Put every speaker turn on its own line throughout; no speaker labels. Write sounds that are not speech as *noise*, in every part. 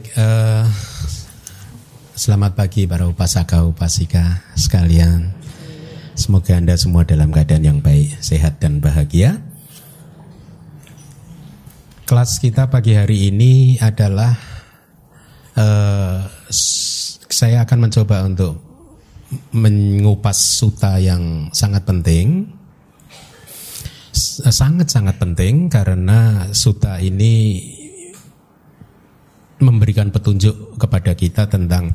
Baik, uh, selamat pagi para upasaka upasika sekalian. Semoga anda semua dalam keadaan yang baik, sehat dan bahagia. Kelas kita pagi hari ini adalah uh, saya akan mencoba untuk mengupas suta yang sangat penting, sangat-sangat penting karena suta ini memberikan petunjuk kepada kita tentang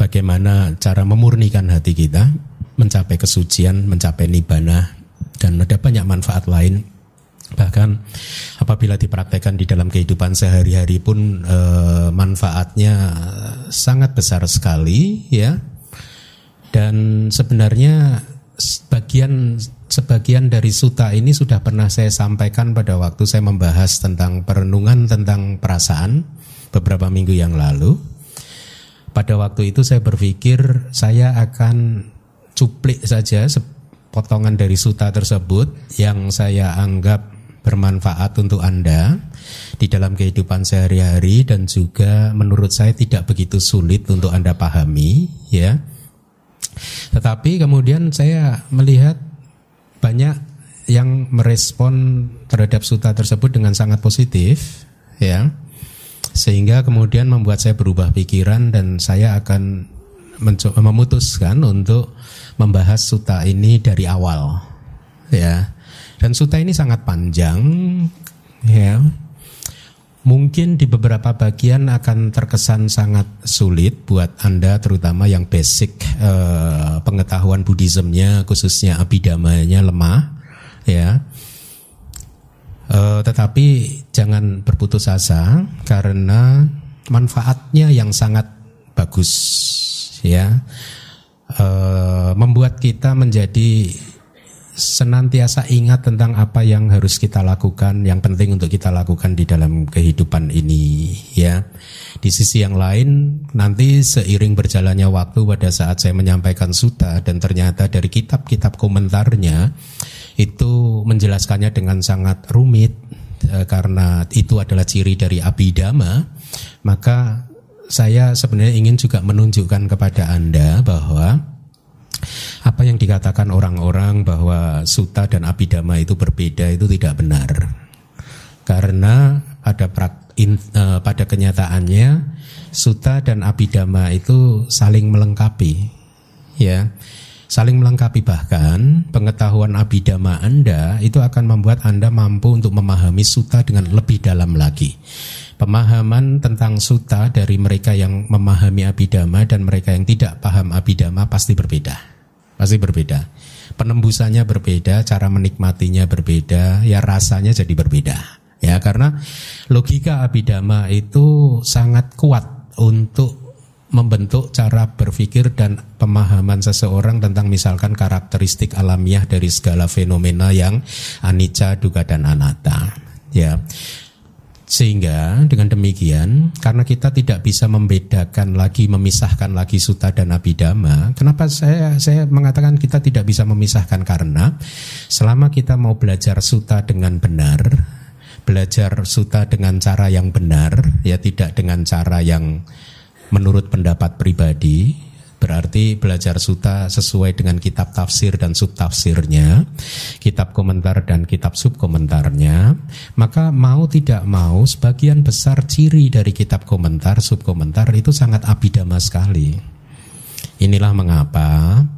bagaimana cara memurnikan hati kita, mencapai kesucian, mencapai nibbana, dan ada banyak manfaat lain. Bahkan apabila dipraktekkan di dalam kehidupan sehari-hari pun e, manfaatnya sangat besar sekali, ya. Dan sebenarnya sebagian sebagian dari suta ini sudah pernah saya sampaikan pada waktu saya membahas tentang perenungan tentang perasaan beberapa minggu yang lalu. Pada waktu itu saya berpikir saya akan cuplik saja potongan dari suta tersebut yang saya anggap bermanfaat untuk Anda di dalam kehidupan sehari-hari dan juga menurut saya tidak begitu sulit untuk Anda pahami ya. Tetapi kemudian saya melihat banyak yang merespon terhadap suta tersebut dengan sangat positif ya. Sehingga kemudian membuat saya berubah pikiran dan saya akan memutuskan untuk membahas suta ini dari awal ya. Dan suta ini sangat panjang ya Mungkin di beberapa bagian akan terkesan sangat sulit buat Anda terutama yang basic eh, pengetahuan Buddhismnya khususnya abidamanya lemah ya. Eh, tetapi jangan berputus asa karena manfaatnya yang sangat bagus ya. Eh, membuat kita menjadi senantiasa ingat tentang apa yang harus kita lakukan, yang penting untuk kita lakukan di dalam kehidupan ini, ya. Di sisi yang lain, nanti seiring berjalannya waktu pada saat saya menyampaikan suta dan ternyata dari kitab-kitab komentarnya itu menjelaskannya dengan sangat rumit e, karena itu adalah ciri dari abidama, maka saya sebenarnya ingin juga menunjukkan kepada Anda bahwa apa yang dikatakan orang-orang bahwa suta dan abidama itu berbeda itu tidak benar. Karena pada prak, in, uh, pada kenyataannya suta dan abidama itu saling melengkapi. Ya. Saling melengkapi bahkan pengetahuan abidama Anda itu akan membuat Anda mampu untuk memahami suta dengan lebih dalam lagi. Pemahaman tentang suta dari mereka yang memahami abidama dan mereka yang tidak paham abidama pasti berbeda pasti berbeda. Penembusannya berbeda, cara menikmatinya berbeda, ya rasanya jadi berbeda. Ya, karena logika abidama itu sangat kuat untuk membentuk cara berpikir dan pemahaman seseorang tentang misalkan karakteristik alamiah dari segala fenomena yang anicca, duga dan anatta. Ya. Sehingga dengan demikian, karena kita tidak bisa membedakan lagi, memisahkan lagi suta dan abidama, kenapa saya saya mengatakan kita tidak bisa memisahkan? Karena selama kita mau belajar suta dengan benar, belajar suta dengan cara yang benar, ya tidak dengan cara yang menurut pendapat pribadi, Berarti belajar suta sesuai dengan kitab tafsir dan subtafsirnya, kitab komentar dan kitab subkomentarnya, maka mau tidak mau sebagian besar ciri dari kitab komentar, subkomentar itu sangat abidama sekali. Inilah mengapa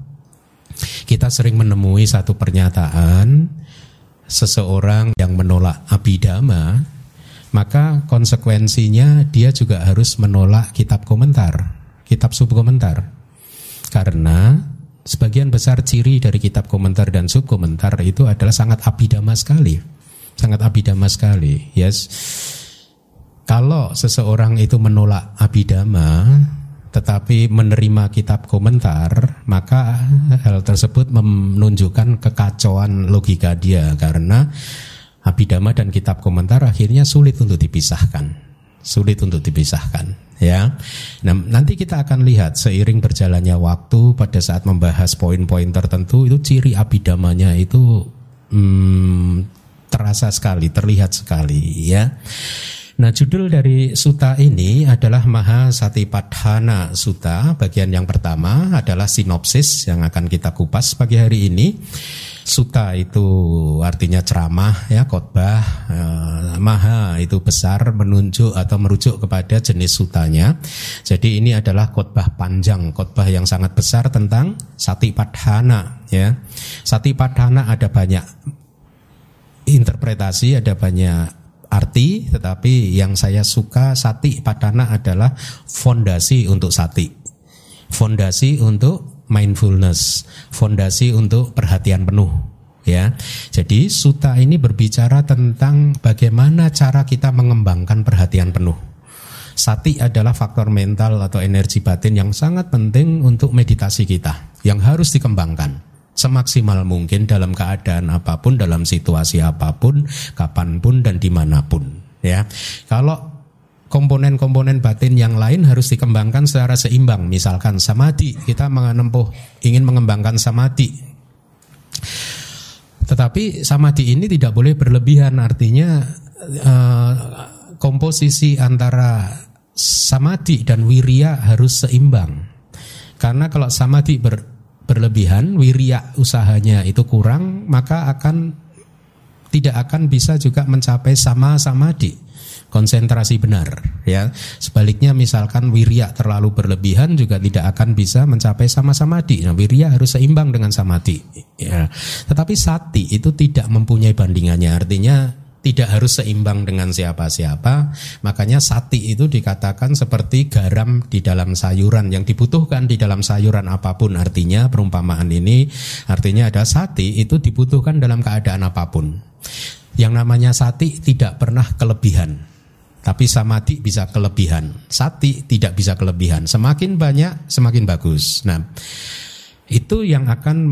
kita sering menemui satu pernyataan seseorang yang menolak abidama, maka konsekuensinya dia juga harus menolak kitab komentar, kitab subkomentar. Karena sebagian besar ciri dari kitab komentar dan subkomentar itu adalah sangat abidama sekali. Sangat abidama sekali. Yes. Kalau seseorang itu menolak abidama tetapi menerima kitab komentar, maka hal tersebut menunjukkan kekacauan logika dia karena abidama dan kitab komentar akhirnya sulit untuk dipisahkan sulit untuk dipisahkan ya. Nah, nanti kita akan lihat seiring berjalannya waktu pada saat membahas poin-poin tertentu itu ciri abidamanya itu hmm, terasa sekali, terlihat sekali ya. Nah, judul dari suta ini adalah Maha Satipadhana Suta. Bagian yang pertama adalah sinopsis yang akan kita kupas pagi hari ini. Suta itu artinya ceramah ya khotbah eh, maha itu besar menunjuk atau merujuk kepada jenis sutanya. Jadi ini adalah khotbah panjang, khotbah yang sangat besar tentang sati padhana ya. Sati padhana ada banyak interpretasi, ada banyak arti, tetapi yang saya suka sati padhana adalah fondasi untuk sati. Fondasi untuk mindfulness, fondasi untuk perhatian penuh ya. Jadi suta ini berbicara tentang bagaimana cara kita mengembangkan perhatian penuh. Sati adalah faktor mental atau energi batin yang sangat penting untuk meditasi kita, yang harus dikembangkan semaksimal mungkin dalam keadaan apa pun, dalam situasi apa pun, kapan pun dan di mana pun. Ya, kalau komponen-komponen batin yang lain harus dikembangkan secara seimbang. Misalkan samadhi, kita menempuh ingin mengembangkan samadhi. Tetapi samadhi ini tidak boleh berlebihan, artinya uh, komposisi antara samadhi dan wirya harus seimbang. Karena kalau samadhi ber, berlebihan, wirya usahanya itu kurang, maka akan tidak akan bisa juga mencapai sama samadhi konsentrasi benar ya. Sebaliknya misalkan wirya terlalu berlebihan juga tidak akan bisa mencapai sama samadhi. Nah, wirya harus seimbang dengan samadhi ya. Tetapi sati itu tidak mempunyai bandingannya. Artinya tidak harus seimbang dengan siapa-siapa. Makanya sati itu dikatakan seperti garam di dalam sayuran yang dibutuhkan di dalam sayuran apa pun. Artinya perumpamaan ini artinya ada sati itu dibutuhkan dalam keadaan apa pun. Yang namanya sati tidak pernah kelebihan. Tapi samadhi bisa kelebihan, sati tidak bisa kelebihan. Semakin banyak, semakin bagus. Nah, itu yang akan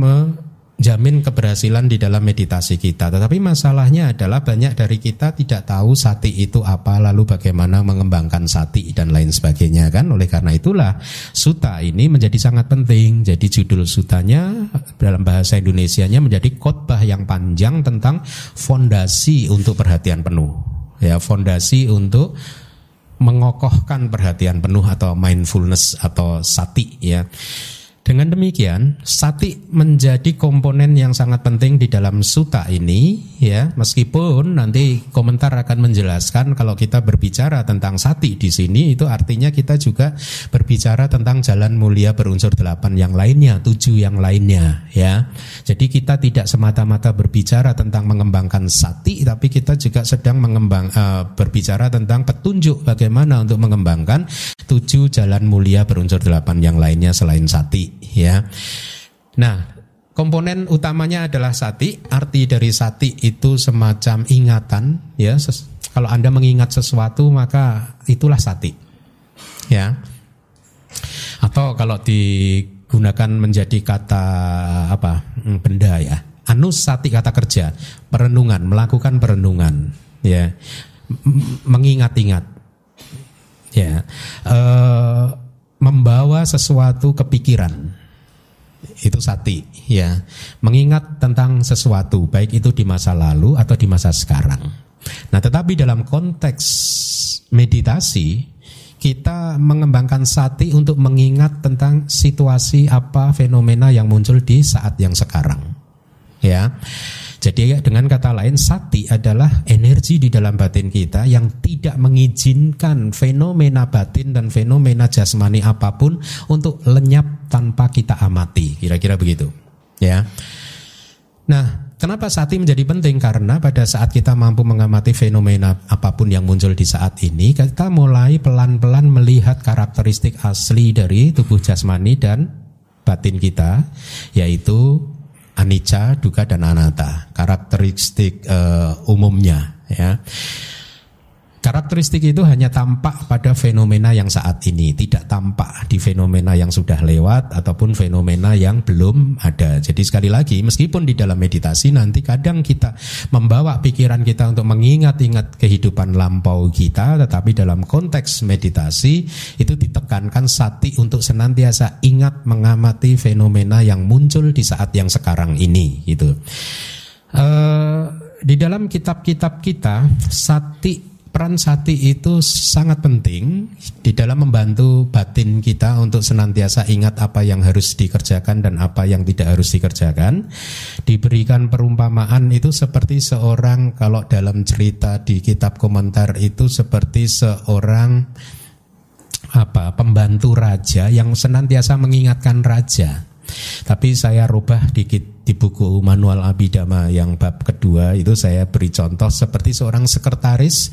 menjamin keberhasilan di dalam meditasi kita. Tetapi masalahnya adalah banyak dari kita tidak tahu sati itu apa, lalu bagaimana mengembangkan sati dan lain sebagainya kan. Oleh karena itulah suta ini menjadi sangat penting. Jadi judul sutanya dalam bahasa Indonesianya menjadi khotbah yang panjang tentang fondasi untuk perhatian penuh ya fondasi untuk mengokohkan perhatian penuh atau mindfulness atau sati ya. Dengan demikian, sati menjadi komponen yang sangat penting di dalam suta ini ya, meskipun nanti komentar akan menjelaskan kalau kita berbicara tentang sati di sini itu artinya kita juga berbicara tentang jalan mulia berunsur delapan yang lainnya, tujuh yang lainnya ya. Jadi kita tidak semata-mata berbicara tentang mengembangkan sati tapi kita juga sedang mengembang uh, berbicara tentang petunjuk bagaimana untuk mengembangkan tujuh jalan mulia berunsur delapan yang lainnya selain sati ya. Nah, komponen utamanya adalah sati. Arti dari sati itu semacam ingatan ya. Kalau Anda mengingat sesuatu maka itulah sati. Ya. Atau kalau digunakan menjadi kata apa? Hmm, benda ya. Anus sati kata kerja, perenungan, melakukan perenungan, ya. Mengingat-ingat. Ya. E, membawa sesuatu kepikiran. Itu sati ya. Mengingat tentang sesuatu baik itu di masa lalu atau di masa sekarang. Nah tetapi dalam konteks meditasi kita mengembangkan sati untuk mengingat tentang situasi apa fenomena yang muncul di saat yang sekarang ya jadi dengan kata lain sati adalah energi di dalam batin kita yang tidak mengizinkan fenomena batin dan fenomena jasmani apa pun untuk lenyap tanpa kita amati. Kira-kira begitu. Ya. Nah, Kenapa sati menjadi penting? Karena pada saat kita mampu mengamati fenomena apa pun yang muncul di saat ini, kita mulai pelan-pelan melihat karakteristik asli dari tubuh jasmani dan batin kita, yaitu anicca, duka dan anatta. Karakteristik uh, umumnya ya. Karakteristik itu hanya tampak pada fenomena yang saat ini, tidak tampak di fenomena yang sudah lewat ataupun fenomena yang belum ada. Jadi sekali lagi, meskipun di dalam meditasi nanti kadang kita membawa pikiran kita untuk mengingat-ingat kehidupan lampau kita, tetapi dalam konteks meditasi itu ditekankan sati untuk senantiasa ingat mengamati fenomena yang muncul di saat yang sekarang ini, gitu. Uh, di dalam kitab-kitab kita, sati peran sati itu sangat penting di dalam membantu batin kita untuk senantiasa ingat apa yang harus dikerjakan dan apa yang tidak harus dikerjakan. Diberikan perumpamaan itu seperti seorang kalau dalam cerita di kitab komentar itu seperti seorang apa pembantu raja yang senantiasa mengingatkan raja. Tapi saya rubah dikit di buku manual abidama yang bab kedua itu saya beri contoh seperti seorang sekretaris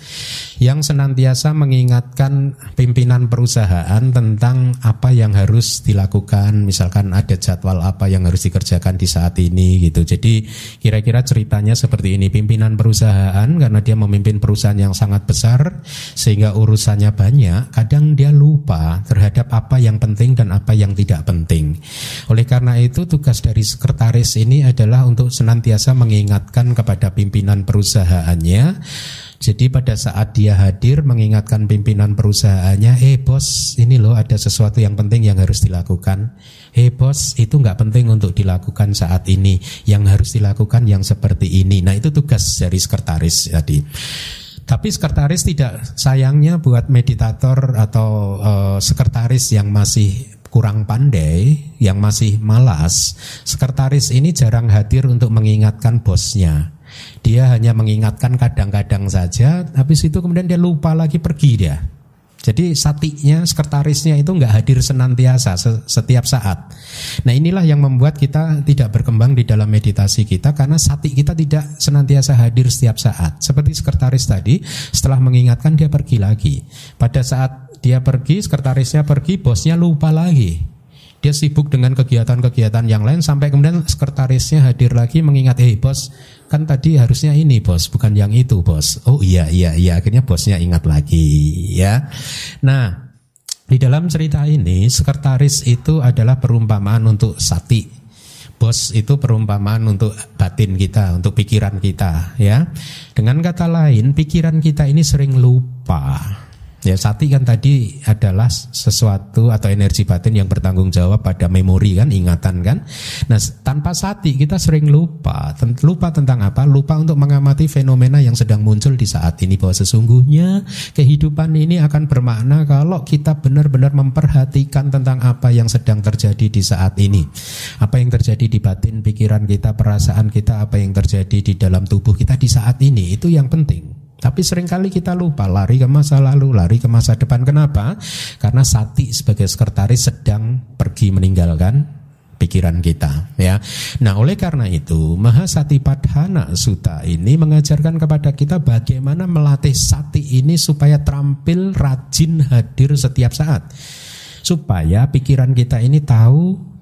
yang senantiasa mengingatkan pimpinan perusahaan tentang apa yang harus dilakukan. Misalkan ada jadwal apa yang harus dikerjakan di saat ini gitu. Jadi kira-kira ceritanya seperti ini. Pimpinan perusahaan karena dia memimpin perusahaan yang sangat besar sehingga urusannya banyak kadang dia lupa terhadap apa yang penting dan apa yang tidak penting. Oleh karena itu tugas dari sekretaris ini adalah untuk senantiasa mengingatkan kepada pimpinan perusahaannya. Jadi pada saat dia hadir mengingatkan pimpinan perusahaannya, eh bos ini loh ada sesuatu yang penting yang harus dilakukan. Eh bos itu nggak penting untuk dilakukan saat ini, yang harus dilakukan yang seperti ini. Nah itu tugas dari sekretaris tadi. Tapi sekretaris tidak sayangnya buat meditator atau uh, sekretaris yang masih kurang pandai, yang masih malas, sekretaris ini jarang hadir untuk mengingatkan bosnya. Dia hanya mengingatkan kadang-kadang saja, habis itu kemudian dia lupa lagi pergi dia. Jadi satinya, sekretarisnya itu nggak hadir senantiasa setiap saat. Nah inilah yang membuat kita tidak berkembang di dalam meditasi kita karena sati kita tidak senantiasa hadir setiap saat. Seperti sekretaris tadi, setelah mengingatkan dia pergi lagi. Pada saat dia pergi, sekretarisnya pergi, bosnya lupa lagi. Dia sibuk dengan kegiatan-kegiatan yang lain sampai kemudian sekretarisnya hadir lagi mengingat, "Eh, bos, kan tadi harusnya ini, bos, bukan yang itu, bos." Oh iya, iya, iya, akhirnya bosnya ingat lagi, ya. Nah, di dalam cerita ini sekretaris itu adalah perumpamaan untuk sati. Bos itu perumpamaan untuk batin kita, untuk pikiran kita, ya. Dengan kata lain, pikiran kita ini sering lupa Ya sati kan tadi adalah sesuatu atau energi batin yang bertanggung jawab pada memori kan, ingatan kan. Nah tanpa sati kita sering lupa, lupa tentang apa? Lupa untuk mengamati fenomena yang sedang muncul di saat ini bahwa sesungguhnya kehidupan ini akan bermakna kalau kita benar-benar memperhatikan tentang apa yang sedang terjadi di saat ini, apa yang terjadi di batin pikiran kita, perasaan kita, apa yang terjadi di dalam tubuh kita di saat ini itu yang penting. Tapi sering kali kita lupa lari ke masa lalu, lari ke masa depan. Kenapa? Karena Sati sebagai sekretaris sedang pergi meninggalkan pikiran kita ya. Nah, oleh karena itu Mahasatipadhana Sutta ini mengajarkan kepada kita bagaimana melatih sati ini supaya terampil rajin hadir setiap saat. Supaya pikiran kita ini tahu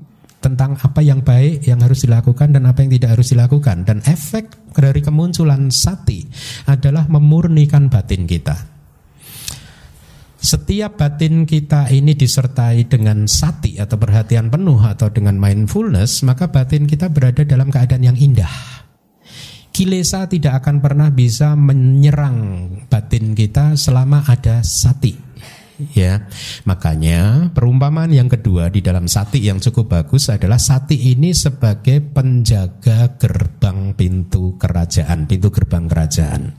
tentang apa yang baik yang harus dilakukan dan apa yang tidak harus dilakukan dan efek dari kemunculan sati adalah memurnikan batin kita. Setiap batin kita ini disertai dengan sati atau perhatian penuh atau dengan mindfulness, maka batin kita berada dalam keadaan yang indah. Kilesa tidak akan pernah bisa menyerang batin kita selama ada sati ya. Makanya perumpamaan yang kedua di dalam sati yang cukup bagus adalah sati ini sebagai penjaga gerbang pintu kerajaan, pintu gerbang kerajaan.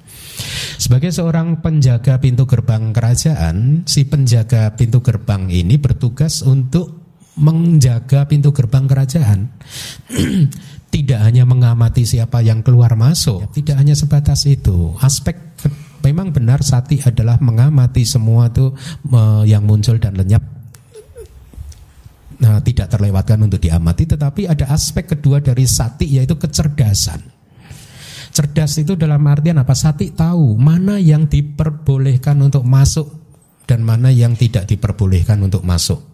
Sebagai seorang penjaga pintu gerbang kerajaan, si penjaga pintu gerbang ini bertugas untuk menjaga pintu gerbang kerajaan. *clears throat* tidak hanya mengamati siapa yang keluar masuk, tidak hanya sebatas itu. Aspek memang benar sati adalah mengamati semua itu yang muncul dan lenyap. Nah, tidak terlewatkan untuk diamati tetapi ada aspek kedua dari sati yaitu kecerdasan. Cerdas itu dalam artian apa? Sati tahu mana yang diperbolehkan untuk masuk dan mana yang tidak diperbolehkan untuk masuk.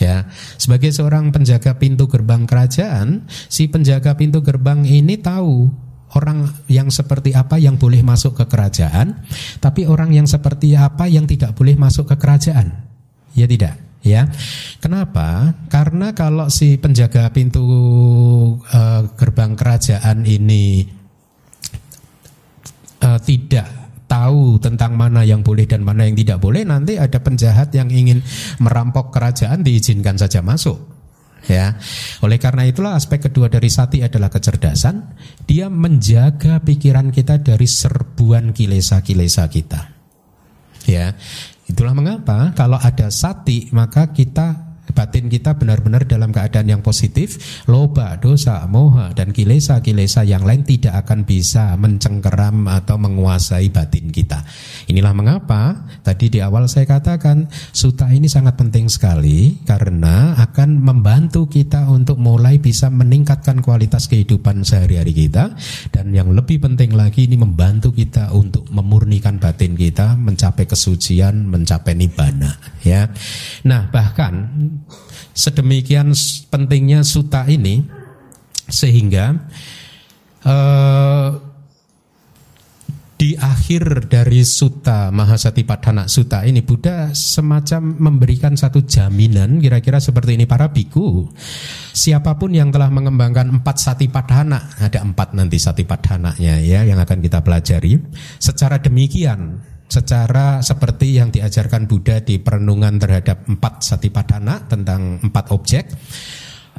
Ya sebagai seorang penjaga pintu gerbang kerajaan si penjaga pintu gerbang ini tahu orang yang seperti apa yang boleh masuk ke kerajaan, tapi orang yang seperti apa yang tidak boleh masuk ke kerajaan. Ya tidak, ya. Kenapa? Karena kalau si penjaga pintu uh, gerbang kerajaan ini uh, tidak tahu tentang mana yang boleh dan mana yang tidak boleh, nanti ada penjahat yang ingin merampok kerajaan diizinkan saja masuk ya. Oleh karena itulah aspek kedua dari sati adalah kecerdasan. Dia menjaga pikiran kita dari serbuan kilesa-kilesa kita. Ya, itulah mengapa kalau ada sati maka kita batin kita benar-benar dalam keadaan yang positif, loba, dosa, moha dan kilesa-kilesa yang lain tidak akan bisa mencengkeram atau menguasai batin kita. Inilah mengapa tadi di awal saya katakan suta ini sangat penting sekali karena akan membantu kita untuk mulai bisa meningkatkan kualitas kehidupan sehari-hari kita dan yang lebih penting lagi ini membantu kita untuk memurnikan batin kita mencapai kesucian, mencapai nibbana ya. Nah, bahkan sedemikian pentingnya suta ini sehingga uh, di akhir dari suta Mahasati Padhana Suta ini Buddha semacam memberikan satu jaminan kira-kira seperti ini para biku siapa pun yang telah mengembangkan empat sati padhana ada empat nanti sati padhananya ya yang akan kita pelajari secara demikian secara seperti yang diajarkan Buddha di perenungan terhadap empat satipadana tentang empat objek.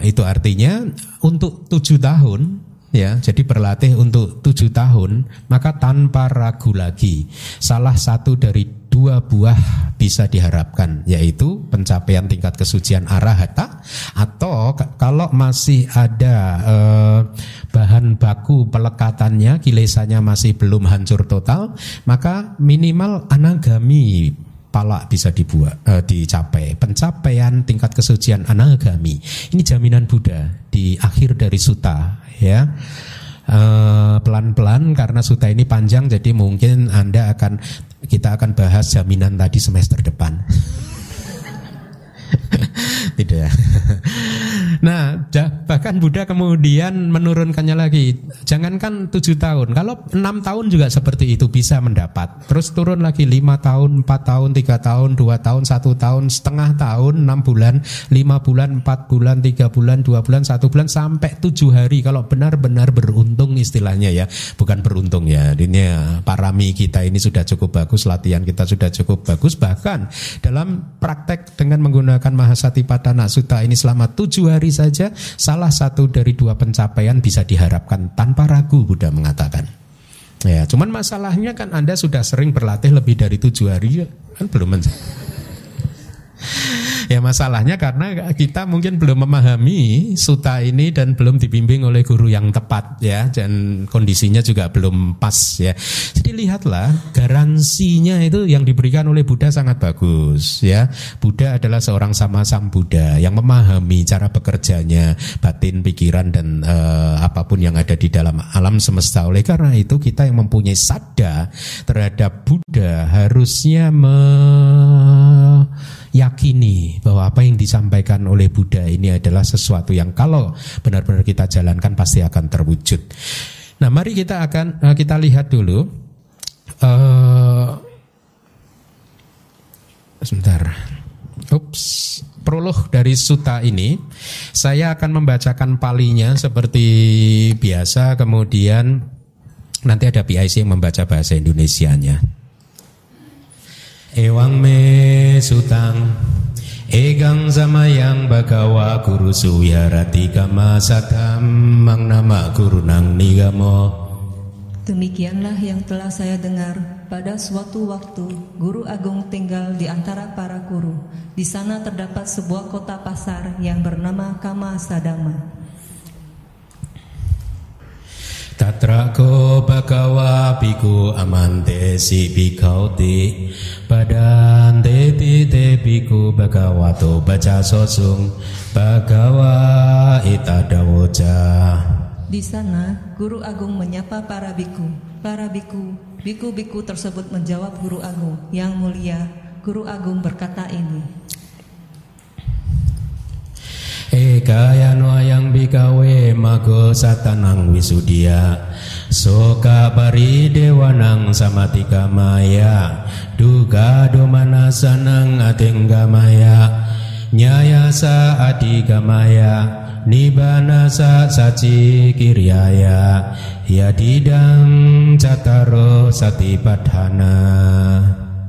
Itu artinya untuk tujuh tahun ya jadi berlatih untuk tujuh tahun maka tanpa ragu lagi salah satu dari dua buah bisa diharapkan yaitu pencapaian tingkat kesucian arahata atau kalau masih ada eh, bahan baku pelekatannya kilesanya masih belum hancur total maka minimal anagami pala bisa dibuat eh, dicapai. Pencapaian tingkat kesucian anagami. Ini jaminan Buddha di akhir dari suta ya. Eh, pelan-pelan karena suta ini panjang jadi mungkin Anda akan kita akan bahas jaminan tadi semester depan. *laughs* *laughs* Tidak. Nah, bahkan Buddha kemudian menurunkannya lagi. Jangankan tujuh tahun, kalau enam tahun juga seperti itu bisa mendapat. Terus turun lagi lima tahun, empat tahun, tiga tahun, dua tahun, satu tahun, setengah tahun, enam bulan, lima bulan, empat bulan, tiga bulan, dua bulan, satu bulan sampai tujuh hari. Kalau benar-benar beruntung istilahnya ya, bukan beruntung ya. Ini ya, parami kita ini sudah cukup bagus, latihan kita sudah cukup bagus. Bahkan dalam praktek dengan menggunakan Mahasati Padana Sutta ini selama tujuh hari saja salah satu dari dua pencapaian bisa diharapkan tanpa ragu Buddha mengatakan. Ya, cuman masalahnya kan Anda sudah sering berlatih lebih dari tujuh hari kan belum *laughs* Ya masalahnya karena kita mungkin belum memahami suta ini dan belum dibimbing oleh guru yang tepat ya dan kondisinya juga belum pas ya. Jadi lihatlah garansinya itu yang diberikan oleh Buddha sangat bagus ya. Buddha adalah seorang sama sam Buddha yang memahami cara bekerjanya batin, pikiran dan uh, apa pun yang ada di dalam alam semesta. Oleh karena itu kita yang mempunyai sadar terhadap Buddha harusnya me yakini bahwa apa yang disampaikan oleh Buddha ini adalah sesuatu yang kalau benar-benar kita jalankan pasti akan terwujud. Nah, mari kita akan eh, kita lihat dulu. Uh, sebentar. Ups, prolog dari suta ini saya akan membacakan palinya seperti biasa kemudian nanti ada PIC yang membaca bahasa Indonesianya. Ewang me sutang Egang yang bagawa guru suyarati kama satam mang nama guru nang nigamo
Demikianlah yang telah saya dengar pada suatu waktu guru agung tinggal di antara para guru. Di sana terdapat sebuah kota pasar yang bernama Kama Sadama.
Tatrako bhagawa biku amante si bikauti Padante te biku bhagavato baca sosung Bhagawa itadawoja
Di sana guru agung menyapa para biku Para biku, biku-biku tersebut menjawab guru agung Yang mulia, guru agung berkata ini
Ekaya yang bikawe mago satanang wisudia Soka pari dewanang samatika maya. Duga domana sanang atingga maya. Nyayasa adigamaya Nibanasa saci kiryaya. Yadidang cataro satipadhana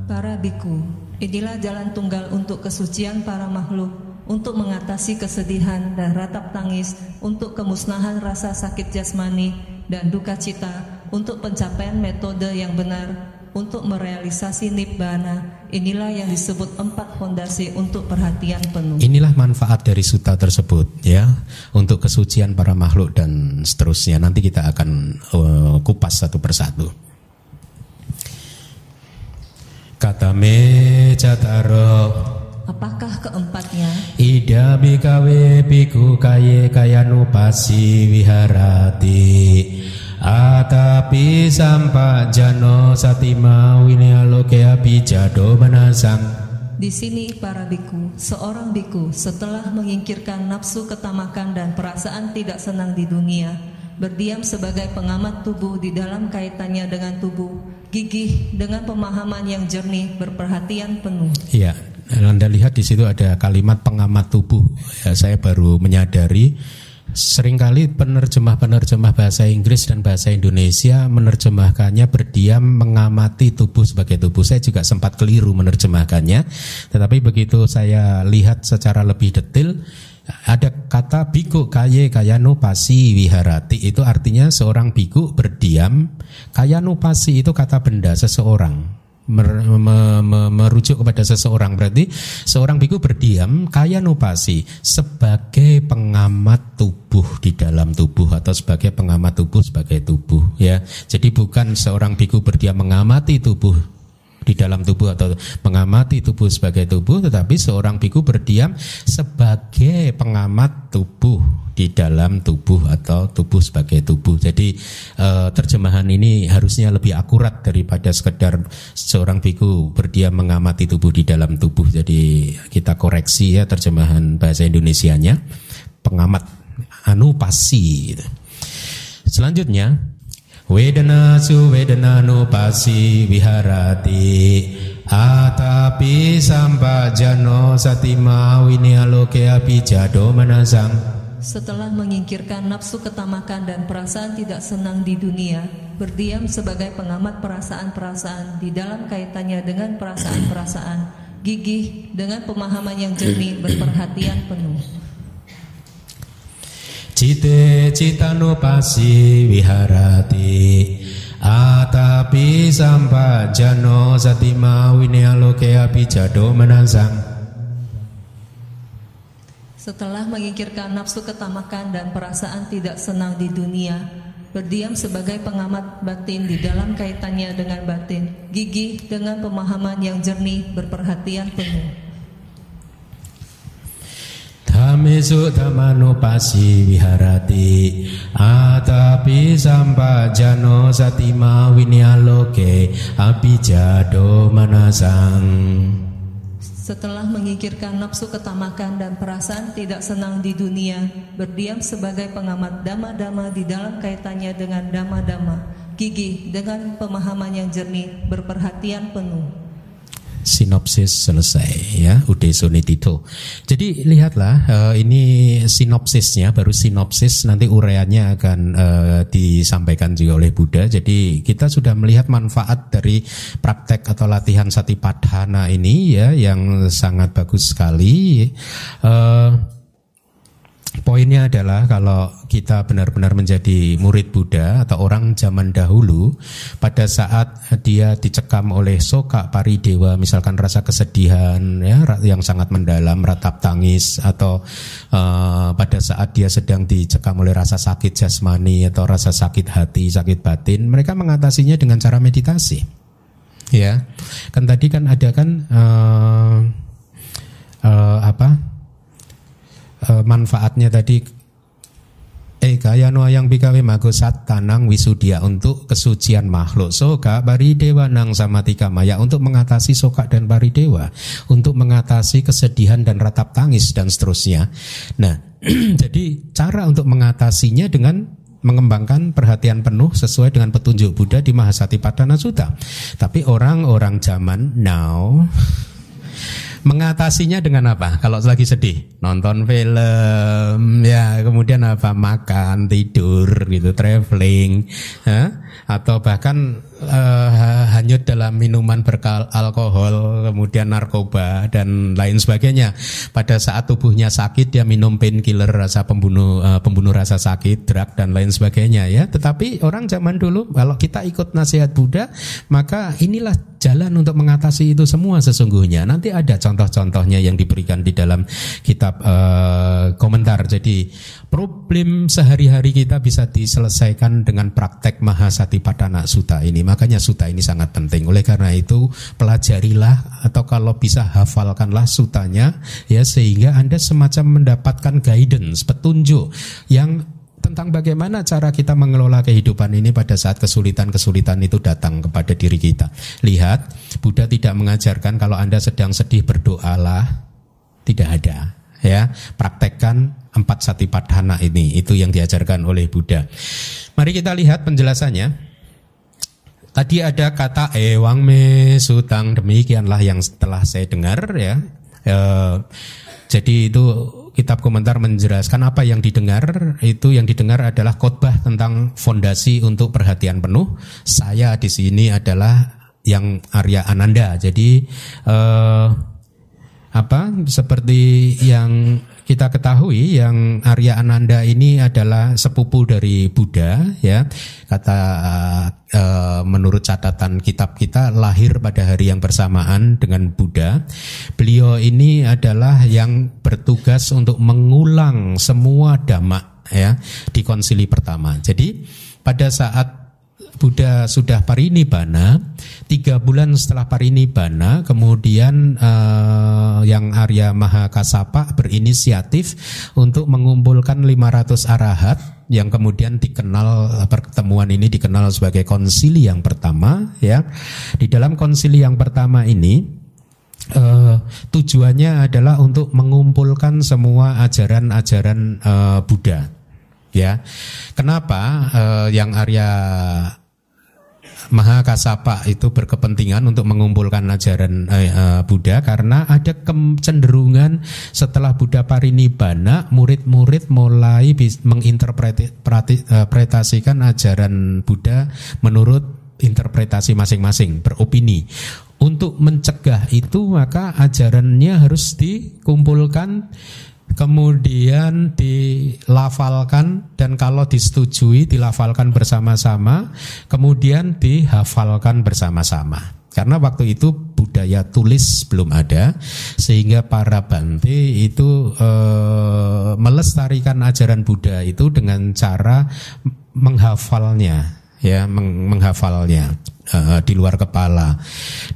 Para biku, inilah jalan tunggal untuk kesucian para makhluk untuk mengatasi kesedihan dan ratap tangis, untuk kemusnahan rasa sakit jasmani dan duka cita, untuk pencapaian metode yang benar, untuk merealisasi nibbana inilah yang disebut empat fondasi untuk perhatian penuh.
Inilah manfaat dari suta tersebut ya untuk kesucian para makhluk dan seterusnya. Nanti kita akan uh, kupas satu persatu. Kata me cataro
Apakah keempatnya?
Ida bikawe biku kaye kayanu pasi wiharati Atapi sampa jano satima api jado manasang
di sini para biku, seorang biku setelah menyingkirkan nafsu ketamakan dan perasaan tidak senang di dunia, berdiam sebagai pengamat tubuh di dalam kaitannya dengan tubuh, gigih dengan pemahaman yang jernih, berperhatian penuh.
Iya, anda lihat di situ ada kalimat pengamat tubuh. Ya, saya baru menyadari sering kali penerjemah-penerjemah bahasa Inggris dan bahasa Indonesia menerjemahkannya berdiam mengamati tubuh sebagai tubuh. Saya juga sempat keliru menerjemahkannya. Tetapi begitu saya lihat secara lebih detail ada kata biku kaye kayanu pasi wiharati itu artinya seorang biku berdiam kayanu pasi itu kata benda seseorang mer, me, me, merujuk kepada seseorang. Berarti seorang biku berdiam kaya nupasi sebagai pengamat tubuh di dalam tubuh atau sebagai pengamat tubuh sebagai tubuh ya. Jadi bukan seorang biku berdiam mengamati tubuh di dalam tubuh atau mengamati tubuh sebagai tubuh tetapi seorang biku berdiam sebagai pengamat tubuh di dalam tubuh atau tubuh sebagai tubuh. Jadi e, terjemahan ini harusnya lebih akurat daripada sekedar seorang biku berdiam mengamati tubuh di dalam tubuh. Jadi kita koreksi ya terjemahan bahasa Indonesianya pengamat anupasi. Selanjutnya Wedana su wedana no pasi viharati. Atapi sampa jano satima winialoke api jado manasang
Setelah menyingkirkan nafsu ketamakan dan perasaan tidak senang di dunia Berdiam sebagai pengamat perasaan-perasaan Di dalam kaitannya dengan perasaan-perasaan Gigih dengan pemahaman yang jernih berperhatian penuh
Cite pasi viharati Atapi sampa jano satima winyaloke api jado menazang.
Setelah mengikirkan nafsu ketamakan dan perasaan tidak senang di dunia Berdiam sebagai pengamat batin di dalam kaitannya dengan batin Gigih dengan pemahaman yang jernih berperhatian penuh
Dhamesu pasi viharati Atapi jano satima winyaloke Abijado manasang.
Setelah mengikirkan nafsu ketamakan dan perasaan tidak senang di dunia, berdiam sebagai pengamat dama-dama di dalam kaitannya dengan dama-dama, gigih dengan pemahaman yang jernih, berperhatian penuh
sinopsis selesai ya udah sonetito. Jadi lihatlah uh, ini sinopsisnya baru sinopsis nanti ureannya akan uh, disampaikan juga oleh Buddha. Jadi kita sudah melihat manfaat dari praktek atau latihan satipadhana ini ya yang sangat bagus sekali. Uh, Poinnya adalah kalau kita benar-benar menjadi murid Buddha atau orang zaman dahulu, pada saat dia dicekam oleh soka paridewa, misalkan rasa kesedihan ya yang sangat mendalam, ratap tangis atau uh, pada saat dia sedang dicekam oleh rasa sakit jasmani atau rasa sakit hati, sakit batin, mereka mengatasinya dengan cara meditasi. Ya, kan tadi kan ada kan uh, uh, apa? Uh, manfaatnya tadi. Eh kaya no yang bikawe magosat tanang wisudia untuk kesucian makhluk. Soka bari dewa nang sama tika maya untuk mengatasi soka dan bari dewa untuk mengatasi kesedihan dan ratap tangis dan seterusnya. Nah *clears throat* jadi cara untuk mengatasinya dengan mengembangkan perhatian penuh sesuai dengan petunjuk Buddha di Mahasati Padana Sutta. Tapi orang-orang zaman now Mengatasinya dengan apa? Kalau lagi sedih, nonton film, ya kemudian apa? Makan, tidur, gitu, traveling, ya? atau bahkan uh, hanyut dalam minuman beralkohol, kemudian narkoba dan lain sebagainya. Pada saat tubuhnya sakit dia minum painkiller rasa pembunuh uh, pembunuh rasa sakit, drug dan lain sebagainya ya. Tetapi orang zaman dulu kalau kita ikut nasihat Buddha, maka inilah jalan untuk mengatasi itu semua sesungguhnya. Nanti ada contoh-contohnya yang diberikan di dalam kitab uh, komentar. Jadi problem sehari-hari kita bisa diselesaikan dengan praktek Mahasati Padana Suta ini. Makanya suta ini sangat penting. Oleh karena itu, pelajarilah atau kalau bisa hafalkanlah sutanya ya sehingga Anda semacam mendapatkan guidance, petunjuk yang tentang bagaimana cara kita mengelola kehidupan ini pada saat kesulitan-kesulitan itu datang kepada diri kita. Lihat, Buddha tidak mengajarkan kalau Anda sedang sedih berdoalah, tidak ada. Ya, praktekkan empat satipadhana ini, itu yang diajarkan oleh Buddha. Mari kita lihat penjelasannya. Tadi ada kata ewang me sutang demikianlah yang setelah saya dengar ya. E, jadi itu kitab komentar menjelaskan apa yang didengar itu yang didengar adalah khotbah tentang fondasi untuk perhatian penuh. Saya di sini adalah yang Arya Ananda. Jadi e, apa seperti yang kita ketahui yang Arya Ananda ini adalah sepupu dari Buddha ya. Kata e, menurut catatan kitab kita lahir pada hari yang bersamaan dengan Buddha. Beliau ini adalah yang bertugas untuk mengulang semua dhamma ya di konsili pertama. Jadi pada saat Buddha sudah parinibbana, tiga bulan setelah parinibbana, kemudian uh, yang Arya Mahakasapa berinisiatif untuk mengumpulkan 500 arahat yang kemudian dikenal pertemuan ini dikenal sebagai konsili yang pertama ya. Di dalam konsili yang pertama ini Uh, tujuannya adalah untuk mengumpulkan semua ajaran-ajaran uh, Buddha ya. Kenapa uh, yang Arya Mahakasapa itu berkepentingan untuk mengumpulkan ajaran uh, uh, Buddha karena ada kecenderungan setelah Buddha parinibbana murid-murid mulai menginterpretasikan ajaran Buddha menurut interpretasi masing-masing beropini. Untuk mencegah itu maka ajarannya harus dikumpulkan kemudian dilafalkan dan kalau disetujui dilafalkan bersama-sama, kemudian dihafalkan bersama-sama. Karena waktu itu budaya tulis belum ada, sehingga para bante itu e, melestarikan ajaran Buddha itu dengan cara menghafalnya, ya, menghafalnya uh, di luar kepala.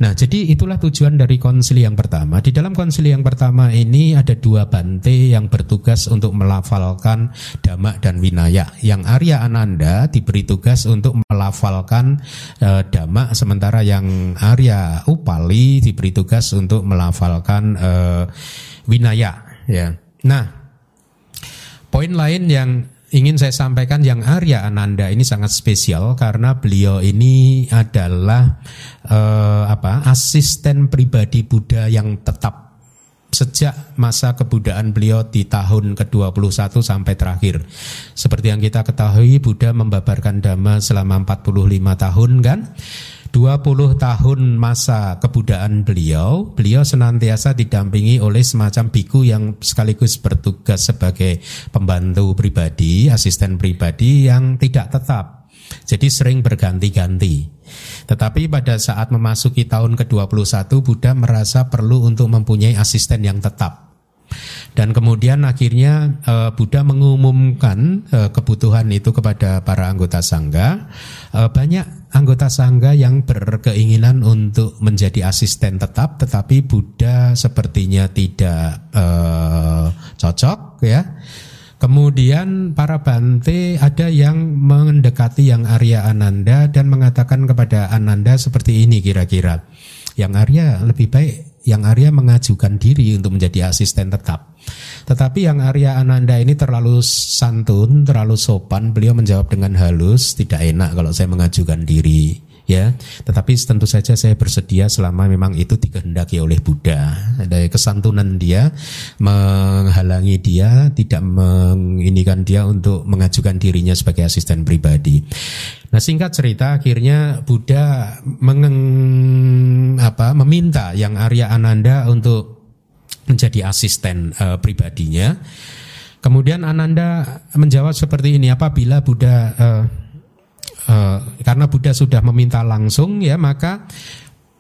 Nah, jadi itulah tujuan dari konsili yang pertama. Di dalam konsili yang pertama ini ada dua bante yang bertugas untuk melafalkan dhamma dan winaya. Yang Arya Ananda diberi tugas untuk melafalkan uh, dhamma, sementara yang Arya Upali diberi tugas untuk melafalkan uh, winaya. Ya. Nah, poin lain yang ingin saya sampaikan yang Arya Ananda ini sangat spesial karena beliau ini adalah uh, apa asisten pribadi Buddha yang tetap sejak masa kebudaan beliau di tahun ke-21 sampai terakhir. Seperti yang kita ketahui Buddha membabarkan dhamma selama 45 tahun kan? 20 tahun masa kebudaan beliau, beliau senantiasa didampingi oleh semacam biku yang sekaligus bertugas sebagai pembantu pribadi, asisten pribadi yang tidak tetap. Jadi sering berganti-ganti. Tetapi pada saat memasuki tahun ke-21 Buddha merasa perlu untuk mempunyai asisten yang tetap. Dan kemudian akhirnya uh, Buddha mengumumkan uh, kebutuhan itu kepada para anggota sangga. Uh, banyak anggota sangga yang berkeinginan untuk menjadi asisten tetap, tetapi Buddha sepertinya tidak uh, cocok ya. Kemudian para bante ada yang mendekati yang Arya Ananda dan mengatakan kepada Ananda seperti ini kira-kira. Yang Arya lebih baik yang Arya mengajukan diri untuk menjadi asisten tetap. Tetapi yang Arya Ananda ini terlalu santun, terlalu sopan, beliau menjawab dengan halus, tidak enak kalau saya mengajukan diri. Ya. Tetapi tentu saja saya bersedia selama memang itu dikehendaki oleh Buddha. Ada kesantunan dia menghalangi dia tidak menginikan dia untuk mengajukan dirinya sebagai asisten pribadi. Nah singkat cerita akhirnya Buddha mengeng, apa, meminta yang Arya Ananda untuk menjadi asisten uh, pribadinya. Kemudian Ananda menjawab seperti ini, apabila Buddha uh, karena Buddha sudah meminta langsung ya maka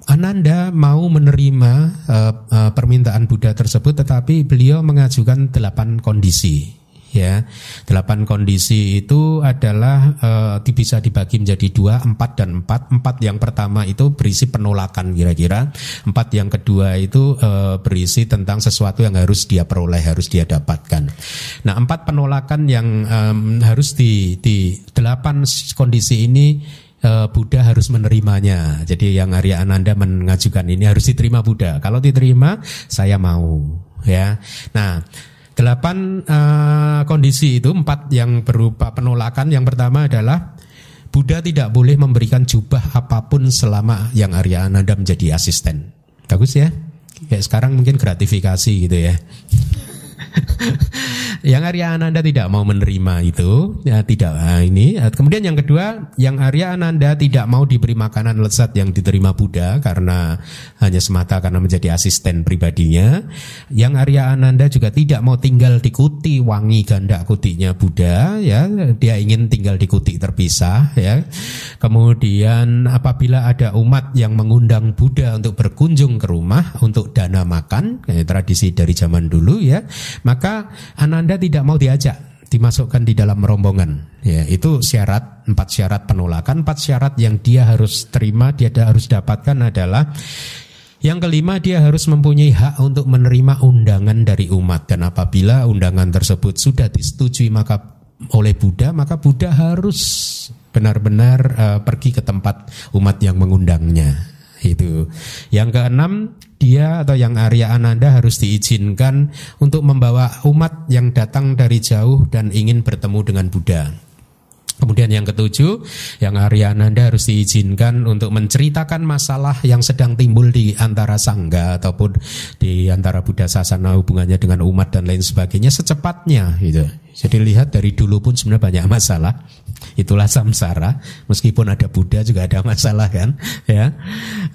Ananda mau menerima uh, uh, permintaan Buddha tersebut, tetapi beliau mengajukan delapan kondisi ya delapan kondisi itu adalah uh, bisa dibagi menjadi dua empat dan empat empat yang pertama itu berisi penolakan kira-kira empat yang kedua itu uh, berisi tentang sesuatu yang harus dia peroleh harus dia dapatkan nah empat penolakan yang um, harus di di delapan kondisi ini uh, Buddha harus menerimanya. Jadi yang Arya Ananda mengajukan ini harus diterima Buddha. Kalau diterima, saya mau. Ya. Nah, Delapan uh, kondisi itu empat yang berupa penolakan. Yang pertama adalah Buddha tidak boleh memberikan jubah apa pun selama yang Arya Ananda menjadi asisten. Bagus ya? Kayak sekarang mungkin gratifikasi gitu ya. *laughs* yang Arya Ananda tidak mau menerima itu, ya tidak nah, ini. Kemudian yang kedua, yang Arya Ananda tidak mau diberi makanan lezat yang diterima Buddha karena hanya semata karena menjadi asisten pribadinya. Yang Arya Ananda juga tidak mau tinggal di kuti wangi ganda kutinya Buddha, ya dia ingin tinggal di kuti terpisah, ya. Kemudian apabila ada umat yang mengundang Buddha untuk berkunjung ke rumah untuk dana makan, kayak tradisi dari zaman dulu ya, maka Ananda tidak mau diajak dimasukkan di dalam rombongan. Ya, itu syarat empat syarat penolakan, empat syarat yang dia harus terima, dia harus dapatkan adalah yang kelima dia harus mempunyai hak untuk menerima undangan dari umat. Dan apabila undangan tersebut sudah disetujui maka oleh Buddha maka Buddha harus benar-benar uh, pergi ke tempat umat yang mengundangnya itu. Yang keenam dia atau yang Arya Ananda harus diizinkan untuk membawa umat yang datang dari jauh dan ingin bertemu dengan Buddha. Kemudian yang ketujuh, yang Arya Ananda harus diizinkan untuk menceritakan masalah yang sedang timbul di antara sangga ataupun di antara Buddha sasana hubungannya dengan umat dan lain sebagainya secepatnya gitu. Jadi lihat dari dulu pun sebenarnya banyak masalah. Itulah samsara. Meskipun ada Buddha juga ada masalah kan, ya.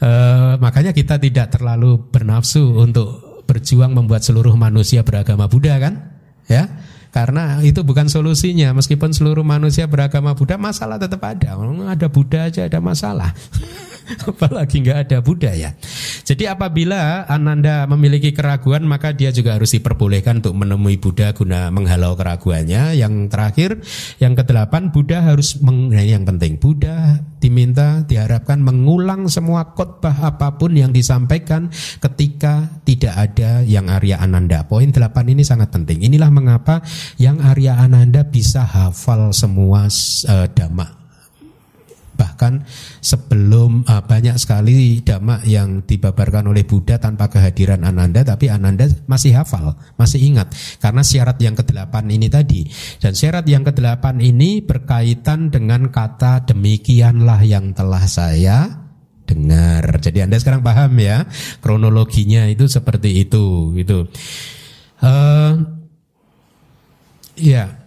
E, makanya kita tidak terlalu bernafsu untuk berjuang membuat seluruh manusia beragama Buddha kan, ya karena itu bukan solusinya. Meskipun seluruh manusia beragama Buddha, masalah tetap ada. Ada Buddha aja ada masalah. *laughs* Apalagi nggak ada Buddha ya. Jadi apabila Ananda memiliki keraguan, maka dia juga harus diperbolehkan untuk menemui Buddha guna menghalau keraguannya. Yang terakhir, yang kedelapan, Buddha harus meng, nah, yang penting Buddha diminta diharapkan mengulang semua khotbah apa pun yang disampaikan ketika tidak ada yang Arya Ananda. Poin delapan ini sangat penting. Inilah mengapa yang Arya Ananda bisa hafal semua uh, dhamma bahkan sebelum uh, banyak sekali dhamma yang dibabarkan oleh Buddha tanpa kehadiran Ananda tapi Ananda masih hafal, masih ingat karena syarat yang kedelapan ini tadi dan syarat yang kedelapan ini berkaitan dengan kata demikianlah yang telah saya dengar. Jadi Anda sekarang paham ya kronologinya itu seperti itu gitu. Uh, Ya.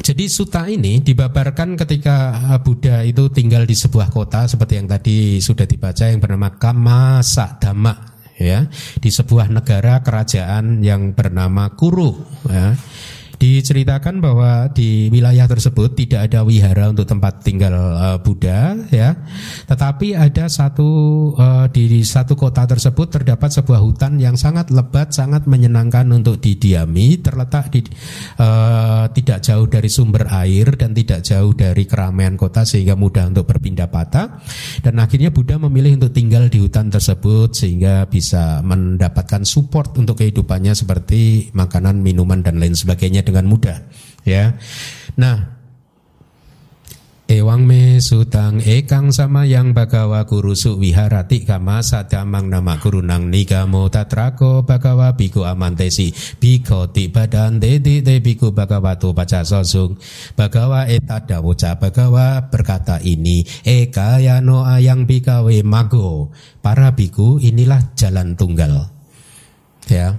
Jadi suta ini dibabarkan ketika Buddha itu tinggal di sebuah kota seperti yang tadi sudah dibaca yang bernama Kamasa Dhamma ya di sebuah negara kerajaan yang bernama Kuru ya. Diceritakan bahwa di wilayah tersebut tidak ada wihara untuk tempat tinggal uh, Buddha ya. Tetapi ada satu uh, di satu kota tersebut terdapat sebuah hutan yang sangat lebat, sangat menyenangkan untuk didiami, terletak di uh, tidak jauh dari sumber air dan tidak jauh dari keramaian kota sehingga mudah untuk berpindah patah. Dan akhirnya Buddha memilih untuk tinggal di hutan tersebut sehingga bisa mendapatkan support untuk kehidupannya seperti makanan, minuman dan lain sebagainya dengan mudah ya. Nah, Ewang me sutang ekang sama yang bagawa kurusu wiharati kama sadamang nama kurunang nikamo tatrako bagawa biku amantesi. Biko ti badan dedi te biku bagawa tu baca sosung. Bagawa eta dawoca bagawa berkata ini eka yano ayang bikawe mago. Para biku inilah jalan tunggal. Ya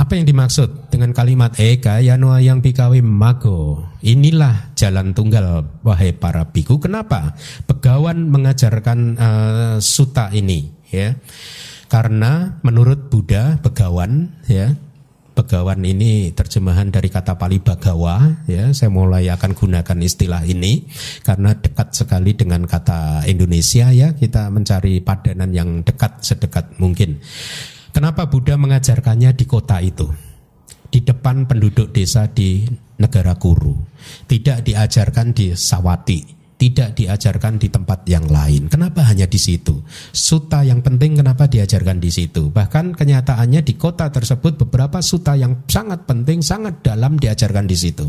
apa yang dimaksud dengan kalimat eka yano yang pikawi mago? Inilah jalan tunggal wahai para biku. Kenapa? Begawan mengajarkan uh, suta ini ya. Karena menurut Buddha begawan ya Begawan ini terjemahan dari kata Pali Bagawa ya saya mulai akan gunakan istilah ini karena dekat sekali dengan kata Indonesia ya kita mencari padanan yang dekat sedekat mungkin Kenapa Buddha mengajarkannya di kota itu? Di depan penduduk desa di negara Kuru. Tidak diajarkan di Sawati, tidak diajarkan di tempat yang lain. Kenapa hanya di situ? Suta yang penting kenapa diajarkan di situ? Bahkan kenyataannya di kota tersebut beberapa suta yang sangat penting, sangat dalam diajarkan di situ.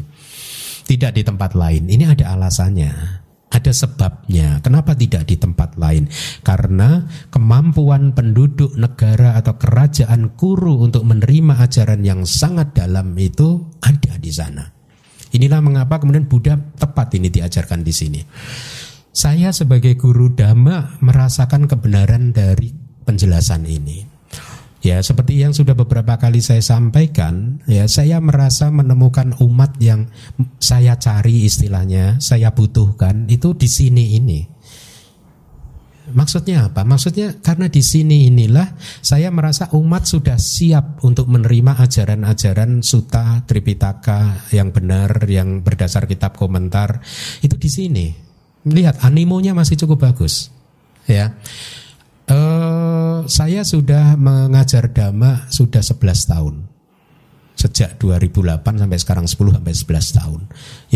Tidak di tempat lain. Ini ada alasannya. Ada sebabnya. Kenapa tidak di tempat lain? Karena kemampuan penduduk negara atau kerajaan Kuru untuk menerima ajaran yang sangat dalam itu ada di sana. Inilah mengapa kemudian Buddha tepat ini diajarkan di sini. Saya sebagai guru dhamma merasakan kebenaran dari penjelasan ini. Ya, seperti yang sudah beberapa kali saya sampaikan, ya saya merasa menemukan umat yang saya cari istilahnya, saya butuhkan itu di sini ini. Maksudnya apa? Maksudnya karena di sini inilah saya merasa umat sudah siap untuk menerima ajaran-ajaran suta Tripitaka yang benar, yang berdasar kitab komentar itu di sini. Lihat animonya masih cukup bagus, ya. Uh, saya sudah mengajar dhamma sudah 11 tahun. Sejak 2008 sampai sekarang 10 sampai 11 tahun.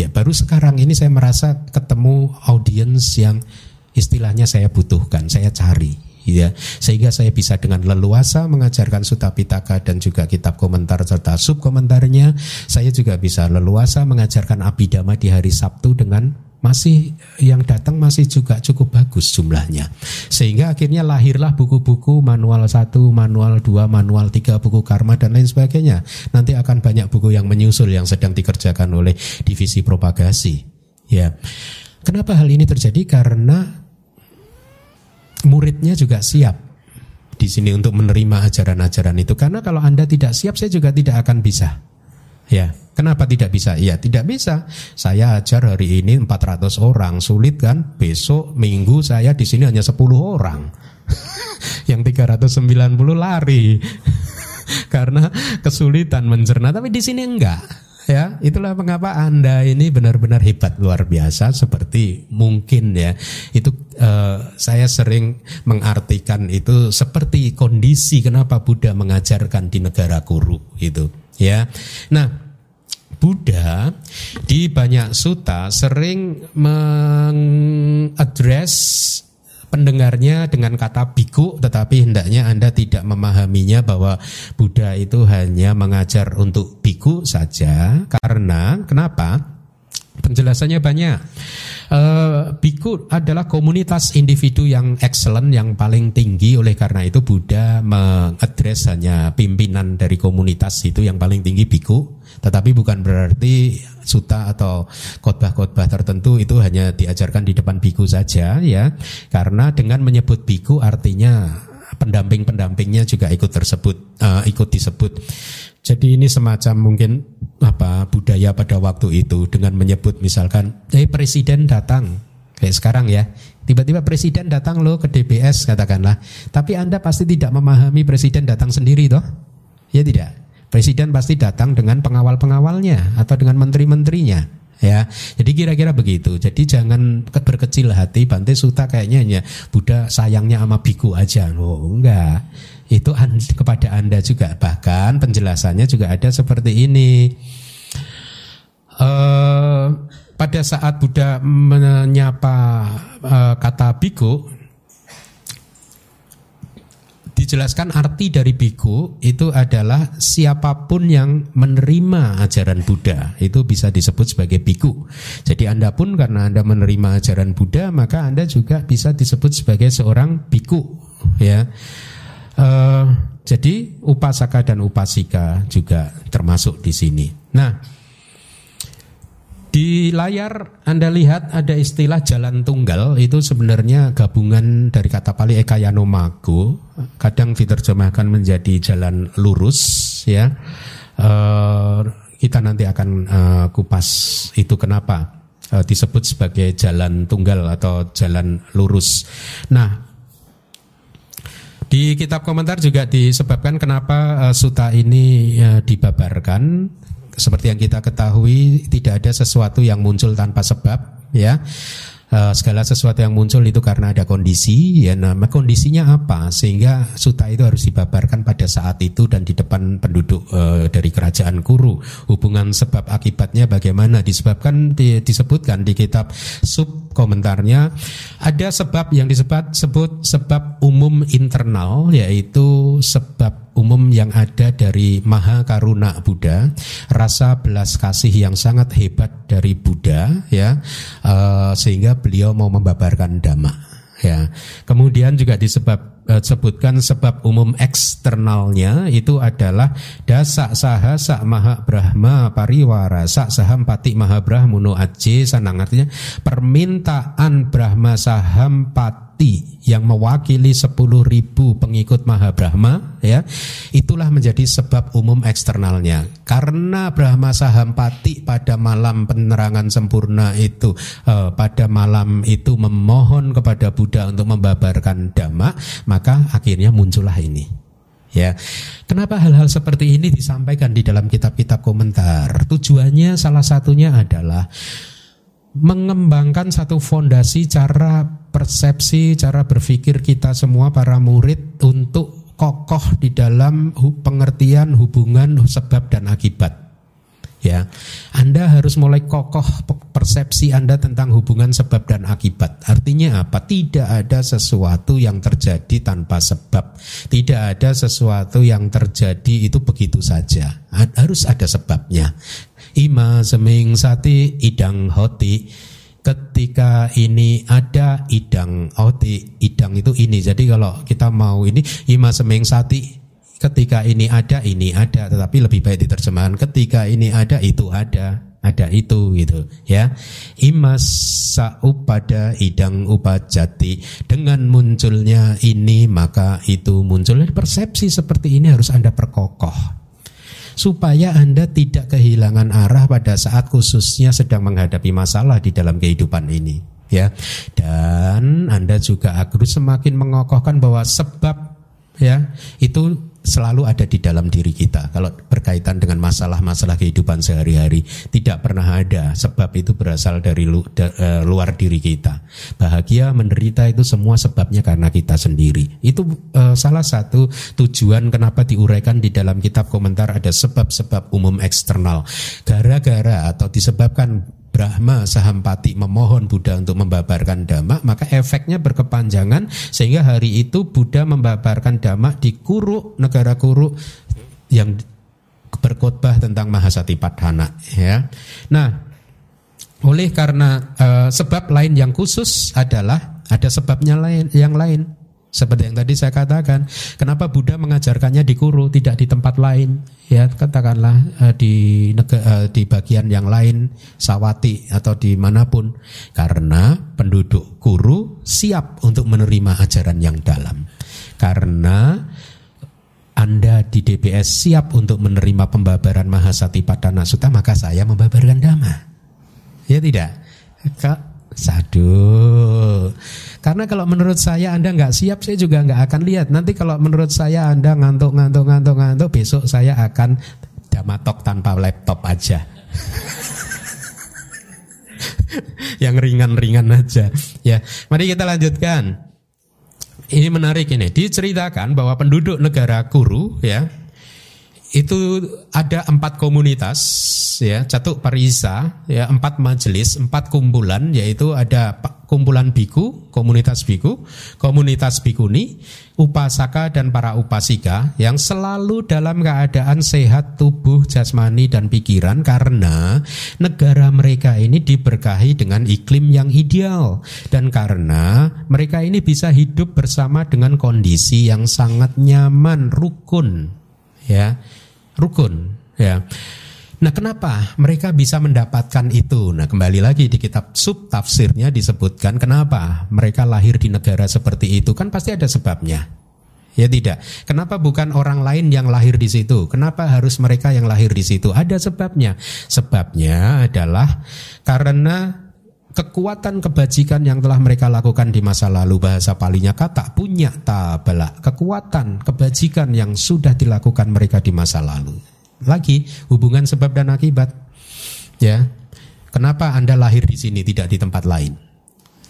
Ya, baru sekarang ini saya merasa ketemu audiens yang istilahnya saya butuhkan, saya cari ya sehingga saya bisa dengan leluasa mengajarkan Sutta Pitaka dan juga kitab komentar serta sub komentarnya saya juga bisa leluasa mengajarkan Abhidhamma di hari Sabtu dengan masih yang datang masih juga cukup bagus jumlahnya. Sehingga akhirnya lahirlah buku-buku manual 1, manual 2, manual 3, buku karma dan lain sebagainya. Nanti akan banyak buku yang menyusul yang sedang dikerjakan oleh divisi propagasi. Ya. Kenapa hal ini terjadi? Karena muridnya juga siap di sini untuk menerima ajaran-ajaran itu. Karena kalau Anda tidak siap, saya juga tidak akan bisa. Ya, kenapa tidak bisa? Iya, tidak bisa. Saya ajar hari ini 400 orang, sulit kan? Besok minggu saya di sini hanya 10 orang. *laughs* Yang 390 lari. *laughs* Karena kesulitan mencerna, tapi di sini enggak. Ya, itulah mengapa Anda ini benar-benar hebat luar biasa seperti mungkin ya. Itu uh, saya sering mengartikan itu seperti kondisi kenapa Buddha mengajarkan di negara Kuru itu ya. Nah, Buddha di banyak suta sering mengadres pendengarnya dengan kata biku tetapi hendaknya Anda tidak memahaminya bahwa Buddha itu hanya mengajar untuk biku saja karena kenapa? Penjelasannya banyak. Uh, biku adalah komunitas individu yang excellent, yang paling tinggi. Oleh karena itu Buddha mengadres hanya pimpinan dari komunitas itu yang paling tinggi biku. Tetapi bukan berarti suta atau khotbah-khotbah tertentu itu hanya diajarkan di depan biku saja ya. Karena dengan menyebut biku artinya pendamping-pendampingnya juga ikut tersebut, uh, ikut disebut. Jadi ini semacam mungkin apa budaya pada waktu itu dengan menyebut misalkan, "Eh presiden datang." Kayak sekarang ya. Tiba-tiba presiden datang loh ke DBS katakanlah. Tapi Anda pasti tidak memahami presiden datang sendiri toh? Ya tidak. Presiden pasti datang dengan pengawal-pengawalnya atau dengan menteri-menterinya ya. Jadi kira-kira begitu. Jadi jangan berkecil hati Bante Suta kayaknya hanya Buddha sayangnya sama biku aja. Oh, enggak itu kepada Anda juga. Bahkan penjelasannya juga ada seperti ini. Uh, pada saat Buddha menyapa uh, kata biku, dijelaskan arti dari biku itu adalah siapa pun yang menerima ajaran Buddha itu bisa disebut sebagai biku. Jadi Anda pun karena Anda menerima ajaran Buddha maka Anda juga bisa disebut sebagai seorang biku ya. Uh, jadi upasaka dan upasika juga termasuk di sini. Nah, di layar Anda lihat ada istilah jalan tunggal itu sebenarnya gabungan dari kata Pali Ekayano Mago, kadang diterjemahkan menjadi jalan lurus ya. Uh, kita nanti akan uh, kupas itu kenapa uh, disebut sebagai jalan tunggal atau jalan lurus. Nah, di kitab komentar juga disebabkan kenapa uh, suta ini uh, dibabarkan seperti yang kita ketahui tidak ada sesuatu yang muncul tanpa sebab ya. Uh, segala sesuatu yang muncul itu karena ada kondisi ya. Nama kondisinya apa? Sehingga suta itu harus dibabarkan pada saat itu dan di depan penduduk uh, dari kerajaan Kuru. Hubungan sebab akibatnya bagaimana? Disebabkan di, disebutkan di kitab sub komentarnya ada sebab yang disebut sebut sebab umum internal yaitu sebab umum yang ada dari Maha Karuna Buddha, rasa belas kasih yang sangat hebat dari Buddha, ya, uh, sehingga beliau mau membabarkan dhamma. Ya, kemudian juga disebab uh, sebutkan sebab umum eksternalnya itu adalah dasa saha sak maha brahma pariwara sak saham pati maha brahmuno aje sanang artinya permintaan brahma saham pati Sakti yang mewakili 10 ribu pengikut Maha Brahma ya itulah menjadi sebab umum eksternalnya karena Brahma Sahampati pada malam penerangan sempurna itu eh, pada malam itu memohon kepada Buddha untuk membabarkan dhamma maka akhirnya muncullah ini ya. Kenapa hal-hal seperti ini disampaikan di dalam kitab-kitab komentar? Tujuannya salah satunya adalah mengembangkan satu fondasi cara persepsi, cara berpikir kita semua para murid untuk kokoh di dalam pengertian hubungan sebab dan akibat. Ya, Anda harus mulai kokoh persepsi Anda tentang hubungan sebab dan akibat. Artinya apa? Tidak ada sesuatu yang terjadi tanpa sebab. Tidak ada sesuatu yang terjadi itu begitu saja. Harus ada sebabnya ima seming sati idang hoti. Ketika ini ada idang hoti idang itu ini. Jadi kalau kita mau ini ima seming sati ketika ini ada ini ada. Tetapi lebih baik diterjemahkan ketika ini ada itu ada ada itu gitu ya. Imas pada idang upajati. Dengan munculnya ini maka itu muncul. Persepsi seperti ini harus anda perkokoh supaya Anda tidak kehilangan arah pada saat khususnya sedang menghadapi masalah di dalam kehidupan ini ya. Dan Anda juga harus semakin mengokohkan bahwa sebab ya itu selalu ada di dalam diri kita. Kalau berkaitan dengan masalah-masalah kehidupan sehari-hari, tidak pernah ada sebab itu berasal dari lu, da, uh, luar diri kita. Bahagia menderita itu semua sebabnya karena kita sendiri. Itu uh, salah satu tujuan kenapa diuraikan di dalam kitab komentar ada sebab-sebab umum eksternal. Gara-gara atau disebabkan Brahma Sahampati memohon Buddha untuk membabarkan dhamma, maka efeknya berkepanjangan sehingga hari itu Buddha membabarkan dhamma di Kuru, negara Kuru yang berkhotbah tentang Mahasatipadhana ya. Nah, oleh karena uh, sebab lain yang khusus adalah ada sebabnya lain yang lain seperti yang tadi saya katakan, kenapa Buddha mengajarkannya di Kuru, tidak di tempat lain? Ya, katakanlah uh, di uh, di bagian yang lain, Sawati atau di mana pun, karena penduduk Kuru siap untuk menerima ajaran yang dalam. Karena anda di DPS siap untuk menerima pembabaran Mahasati Padana Sutta, maka saya membabarkan dhamma. Ya tidak? Sadu. Karena kalau menurut saya Anda nggak siap, saya juga nggak akan lihat. Nanti kalau menurut saya Anda ngantuk, ngantuk, ngantuk, ngantuk, besok saya akan damatok tanpa laptop aja. *laughs* Yang ringan-ringan aja. Ya, mari kita lanjutkan. Ini menarik ini. Diceritakan bahwa penduduk negara Kuru, ya, itu ada empat komunitas ya. Catuk parisa ya empat majelis empat kumpulan yaitu ada kumpulan biku, komunitas biku, komunitas bikuni, upasaka dan para upasika yang selalu dalam keadaan sehat tubuh, jasmani dan pikiran karena negara mereka ini diberkahi dengan iklim yang ideal. Dan karena mereka ini bisa hidup bersama dengan kondisi yang sangat nyaman, rukun, ya, rukun, ya. Nah, kenapa mereka bisa mendapatkan itu? Nah, kembali lagi di kitab sub tafsirnya disebutkan kenapa mereka lahir di negara seperti itu kan pasti ada sebabnya. Ya tidak. Kenapa bukan orang lain yang lahir di situ? Kenapa harus mereka yang lahir di situ? Ada sebabnya. Sebabnya adalah karena kekuatan kebajikan yang telah mereka lakukan di masa lalu bahasa palinya kata punya tabala kekuatan kebajikan yang sudah dilakukan mereka di masa lalu lagi hubungan sebab dan akibat. Ya. Kenapa Anda lahir di sini tidak di tempat lain?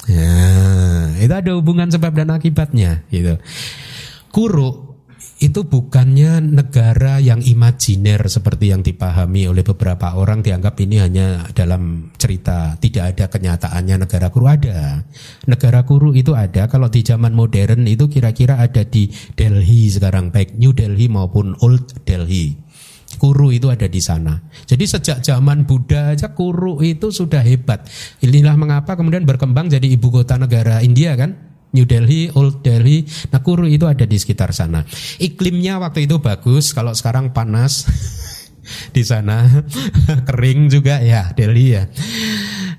Ya, itu ada hubungan sebab dan akibatnya gitu. Kuru itu bukannya negara yang imajiner seperti yang dipahami oleh beberapa orang dianggap ini hanya dalam cerita tidak ada kenyataannya negara kuru ada negara kuru itu ada kalau di zaman modern itu kira-kira ada di Delhi sekarang baik New Delhi maupun Old Delhi Kuru itu ada di sana. Jadi sejak zaman Buddha aja Kuru itu sudah hebat. Inilah mengapa kemudian berkembang jadi ibu kota negara India kan? New Delhi, Old Delhi. Nah Kuru itu ada di sekitar sana. Iklimnya waktu itu bagus. Kalau sekarang panas *laughs* di sana, *laughs* kering juga ya Delhi ya.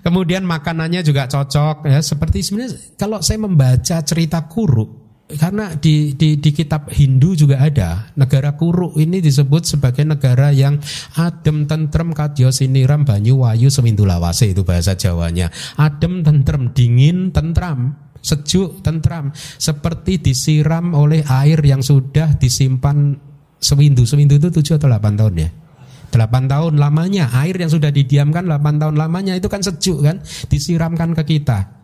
Kemudian makanannya juga cocok ya. Seperti sebenarnya kalau saya membaca cerita Kuru karena di, di, di kitab Hindu juga ada negara Kuru ini disebut sebagai negara yang adem tentrem kadyo siniram banyu wayu semindulawase itu bahasa Jawanya adem tentrem dingin tentram sejuk tentram seperti disiram oleh air yang sudah disimpan sewindu sewindu itu tujuh atau delapan tahun ya 8 tahun lamanya air yang sudah didiamkan 8 tahun lamanya itu kan sejuk kan disiramkan ke kita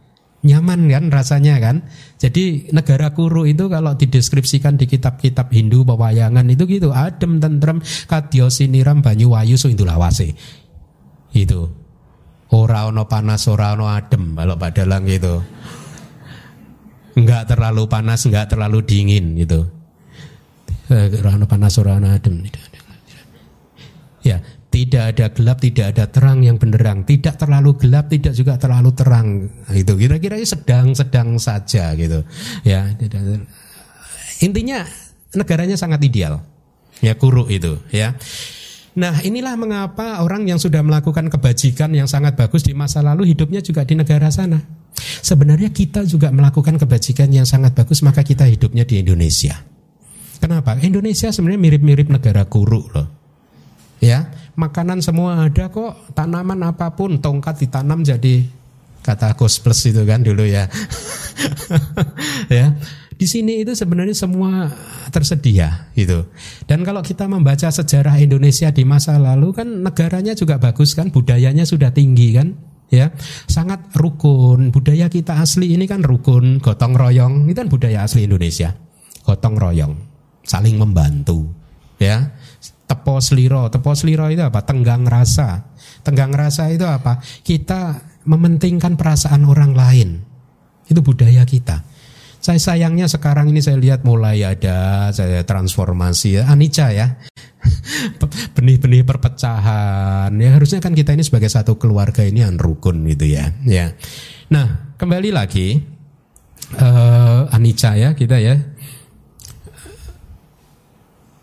nyaman kan rasanya kan. Jadi negara kuru itu kalau dideskripsikan di kitab-kitab Hindu pewayangan itu gitu adem tentrem kadyo siniram banyu wayu suindulawase. Itu. Ora ono panas ora ono adem kalau Dalang gitu. Enggak terlalu panas, enggak terlalu dingin gitu. Eh, ora ono panas ora ono adem. Ya, tidak ada gelap, tidak ada terang yang benderang, tidak terlalu gelap, tidak juga terlalu terang. Itu kira-kira sedang-sedang saja gitu. Ya, intinya negaranya sangat ideal. Ya, kuruk itu, ya. Nah, inilah mengapa orang yang sudah melakukan kebajikan yang sangat bagus di masa lalu hidupnya juga di negara sana. Sebenarnya kita juga melakukan kebajikan yang sangat bagus, maka kita hidupnya di Indonesia. Kenapa? Indonesia sebenarnya mirip-mirip negara kuruk loh. Ya, makanan semua ada kok, tanaman apa pun, tongkat ditanam jadi kata Gus Plus itu kan dulu ya. *laughs* ya. Di sini itu sebenarnya semua tersedia gitu. Dan kalau kita membaca sejarah Indonesia di masa lalu kan negaranya juga bagus kan, budayanya sudah tinggi kan, ya sangat rukun budaya kita asli ini kan rukun gotong royong itu kan budaya asli Indonesia gotong royong saling membantu ya tepo sliro. Tepo sliro itu apa? Tenggang rasa. Tenggang rasa itu apa? Kita mementingkan perasaan orang lain. Itu budaya kita. Saya sayangnya sekarang ini saya lihat mulai ada saya transformasi ya, anicca ya. *laughs* Benih-benih perpecahan. Ya harusnya kan kita ini sebagai satu keluarga ini yang rukun gitu ya. Ya. Nah, kembali lagi uh, anicca ya kita ya.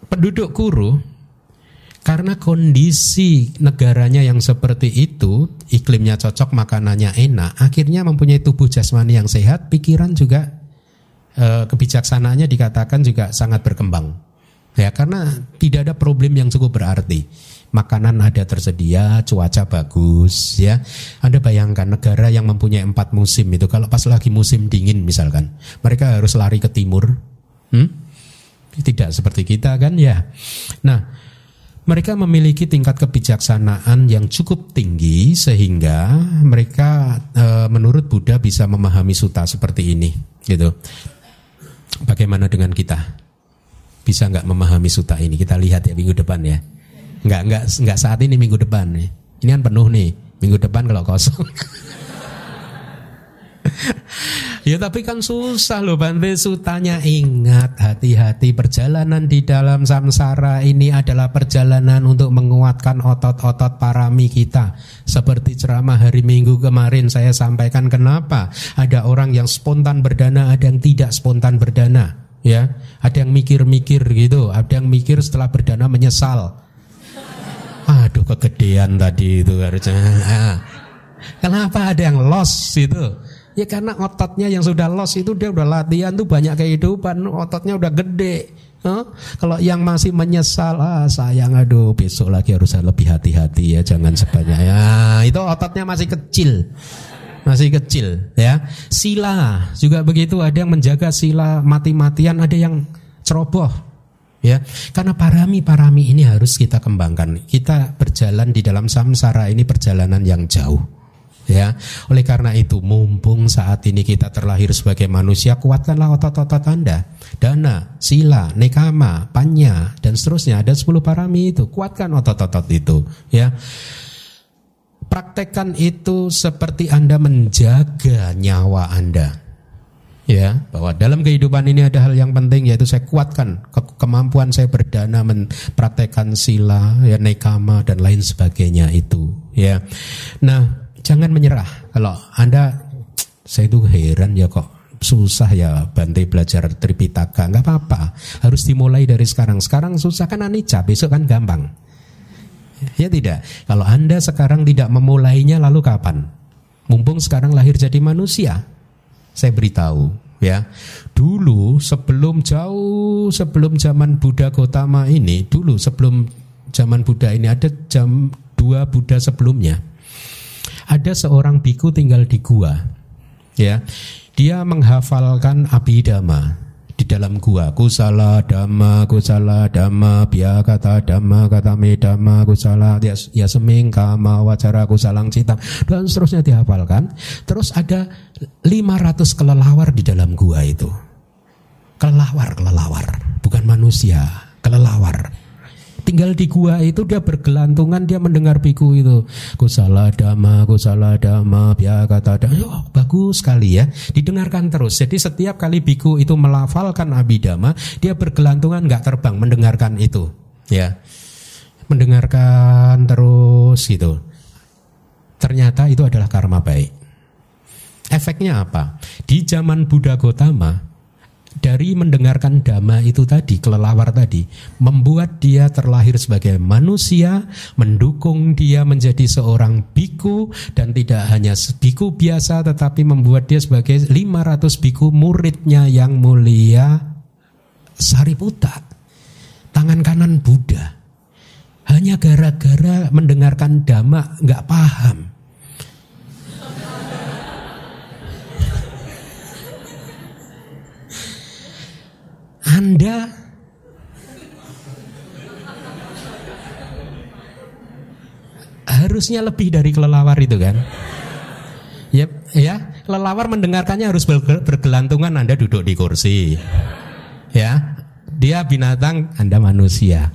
Penduduk Kuru karena kondisi negaranya yang seperti itu, iklimnya cocok, makanannya enak, akhirnya mempunyai tubuh jasmani yang sehat, pikiran juga e, kebijaksanaannya dikatakan juga sangat berkembang. Ya, karena tidak ada problem yang cukup berarti. Makanan ada tersedia, cuaca bagus, ya. Anda bayangkan negara yang mempunyai empat musim itu, kalau pas lagi musim dingin misalkan, mereka harus lari ke timur, hmm? Tidak seperti kita kan ya. Nah, mereka memiliki tingkat kebijaksanaan yang cukup tinggi sehingga mereka e, menurut Buddha bisa memahami suta seperti ini gitu. Bagaimana dengan kita? Bisa nggak memahami suta ini? Kita lihat ya minggu depan ya. Nggak nggak nggak saat ini minggu depan nih. Ini kan penuh nih. Minggu depan kalau kosong. *laughs* ya tapi kan susah loh Bante Sutanya ingat hati-hati perjalanan di dalam samsara ini adalah perjalanan untuk menguatkan otot-otot parami kita. Seperti ceramah hari Minggu kemarin saya sampaikan kenapa ada orang yang spontan berdana, ada yang tidak spontan berdana. Ya, ada yang mikir-mikir gitu, ada yang mikir setelah berdana menyesal. Aduh kegedean tadi itu harusnya. Kenapa ada yang loss itu? Ya karena ototnya yang sudah loss itu dia udah latihan tuh banyak kehidupan, ototnya udah gede. Huh? Kalau yang masih menyesal, ah sayang aduh besok lagi harus lebih hati-hati ya, jangan sebanyak ya. Itu ototnya masih kecil, masih kecil ya. Sila juga begitu, ada yang menjaga sila mati-matian, ada yang ceroboh ya karena parami parami ini harus kita kembangkan kita berjalan di dalam samsara ini perjalanan yang jauh ya. Oleh karena itu, mumpung saat ini kita terlahir sebagai manusia, kuatkanlah otot-otot Anda. Dana, sila, nekama, panya, dan seterusnya. Ada 10 parami itu. Kuatkan otot-otot itu, ya. Praktekkan itu seperti Anda menjaga nyawa Anda ya bahwa dalam kehidupan ini ada hal yang penting yaitu saya kuatkan ke kemampuan saya berdana mempraktekkan sila ya nekama dan lain sebagainya itu ya nah jangan menyerah. Kalau Anda saya itu heran ya kok. Susah ya Bante belajar Tripitaka. Nggak apa-apa. Harus dimulai dari sekarang. Sekarang susah kan anicca. Besok kan gampang ya tidak. Kalau anda sekarang tidak memulainya lalu kapan? Mumpung sekarang lahir jadi manusia. Saya beritahu ya. Dulu sebelum jauh sebelum zaman Buddha Gotama ini dulu sebelum zaman Buddha ini ada jam dua Buddha sebelumnya ada seorang biku tinggal di gua. Ya. Dia menghafalkan abidama di dalam gua. Kusala dhamma, kusala dhamma, kata dhamma, kata medama, kusala, ya, ya seming, kama, wacara, kusalang cita. Dan seterusnya dihafalkan. Terus ada 500 kelelawar di dalam gua itu. Kelelawar, kelelawar. Bukan manusia, kelelawar tinggal di gua itu dia bergelantungan dia mendengar biku itu. Kusala dama kusala dama kata dama oh, bagus sekali ya. Didengarkan terus. Jadi setiap kali biku itu melafalkan abidama dia bergelantungan nggak terbang mendengarkan itu. Ya. Mendengarkan terus gitu. Ternyata itu adalah karma baik. Efeknya apa? Di zaman Buddha Gotama dari mendengarkan dhamma itu tadi, kelelawar tadi, membuat dia terlahir sebagai manusia, mendukung dia menjadi seorang biku dan tidak hanya biku biasa tetapi membuat dia sebagai 500 biku muridnya yang mulia Sariputta. Tangan kanan Buddha. Hanya gara-gara mendengarkan dhamma nggak paham Anda harusnya lebih dari kelelawar itu kan? Ya, ya, kelelawar mendengarkannya harus bergelantungan Anda duduk di kursi. Ya, dia binatang, Anda manusia.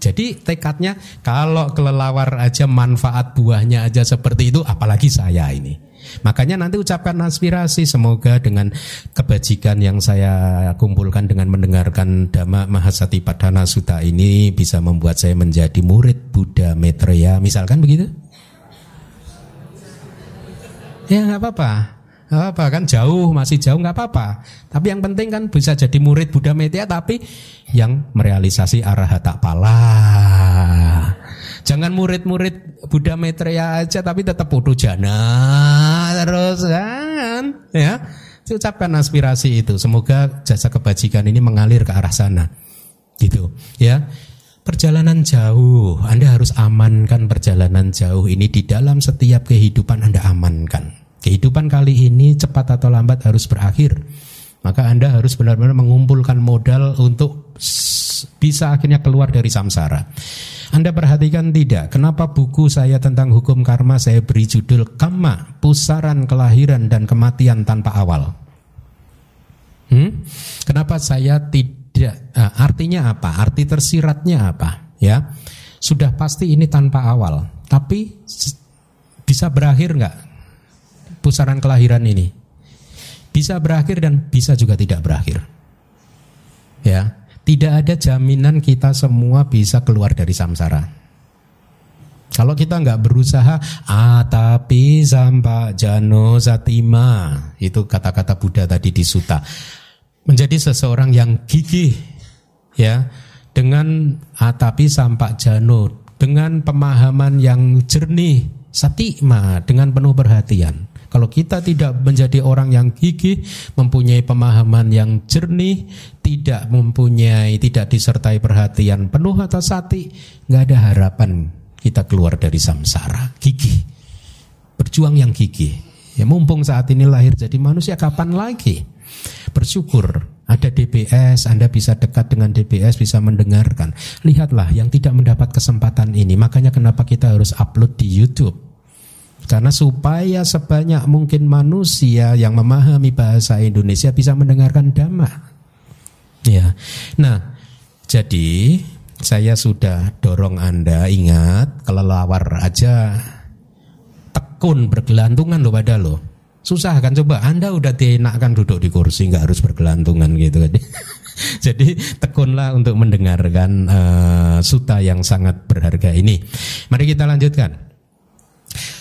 Jadi tekadnya kalau kelelawar aja manfaat buahnya aja seperti itu, apalagi saya ini. Makanya nanti ucapkan aspirasi semoga dengan kebajikan yang saya kumpulkan dengan mendengarkan Dhamma Mahasati Padana Sutta ini bisa membuat saya menjadi murid Buddha Maitreya misalkan begitu? Ya nggak apa-apa. Gak apa kan jauh masih jauh nggak apa-apa. Tapi yang penting kan bisa jadi murid Buddha Maitreya tapi yang merealisasi arahata pala. Jangan murid-murid Buddha Maitreya aja tapi tetap bodoh jana terus kan ya. Ucapkan aspirasi itu. Semoga jasa kebajikan ini mengalir ke arah sana. Gitu ya. Perjalanan jauh, Anda harus amankan perjalanan jauh ini di dalam setiap kehidupan Anda amankan. Kehidupan kali ini cepat atau lambat harus berakhir. Maka Anda harus benar-benar mengumpulkan modal untuk bisa akhirnya keluar dari samsara. Anda perhatikan tidak? Kenapa buku saya tentang hukum karma saya beri judul Kama, Pusaran Kelahiran dan Kematian Tanpa Awal? Hmm? Kenapa saya tidak? Uh, artinya apa? Arti tersiratnya apa? Ya, sudah pasti ini tanpa awal. Tapi bisa berakhir nggak pusaran kelahiran ini? Bisa berakhir dan bisa juga tidak berakhir. Ya, tidak ada jaminan kita semua bisa keluar dari samsara. Kalau kita nggak berusaha, ah tapi sampai jano zatima itu kata-kata Buddha tadi di Suta menjadi seseorang yang gigih, ya dengan atapi sampak jano dengan pemahaman yang jernih, satima dengan penuh perhatian. Kalau kita tidak menjadi orang yang gigih, mempunyai pemahaman yang jernih, tidak mempunyai, tidak disertai perhatian penuh atau sati, nggak ada harapan kita keluar dari samsara. Gigih. Berjuang yang gigih. Ya mumpung saat ini lahir jadi manusia kapan lagi? Bersyukur ada DBS, Anda bisa dekat dengan DBS, bisa mendengarkan. Lihatlah yang tidak mendapat kesempatan ini. Makanya kenapa kita harus upload di YouTube. Karena supaya sebanyak mungkin manusia yang memahami bahasa Indonesia bisa mendengarkan dhamma. Ya. Nah, jadi saya sudah dorong Anda ingat kelelawar aja tekun bergelantungan loh pada lo. Susah kan coba Anda udah dienakkan duduk di kursi nggak harus bergelantungan gitu kan. *laughs* Jadi tekunlah untuk mendengarkan uh, suta yang sangat berharga ini. Mari kita lanjutkan.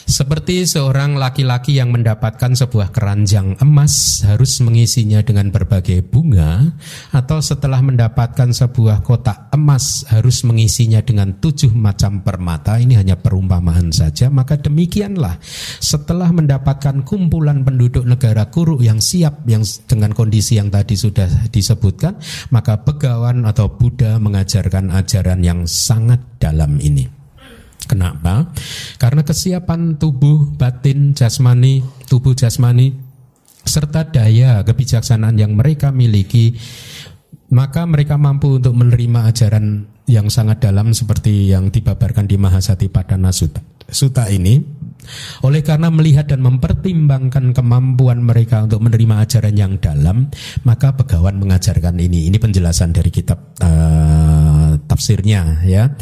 Seperti seorang laki-laki yang mendapatkan sebuah keranjang emas harus mengisinya dengan berbagai bunga atau setelah mendapatkan sebuah kotak emas harus mengisinya dengan tujuh macam permata ini hanya perumpamaan saja maka demikianlah setelah mendapatkan kumpulan penduduk negara Kuru yang siap yang dengan kondisi yang tadi sudah disebutkan maka begawan atau Buddha mengajarkan ajaran yang sangat dalam ini. Kenapa? Karena kesiapan tubuh, batin, jasmani, tubuh jasmani serta daya kebijaksanaan yang mereka miliki maka mereka mampu untuk menerima ajaran yang sangat dalam seperti yang dibabarkan di Mahasati Padana Sutta. Sutta ini oleh karena melihat dan mempertimbangkan kemampuan mereka untuk menerima ajaran yang dalam, maka Begawan mengajarkan ini. Ini penjelasan dari kitab uh, tafsirnya ya.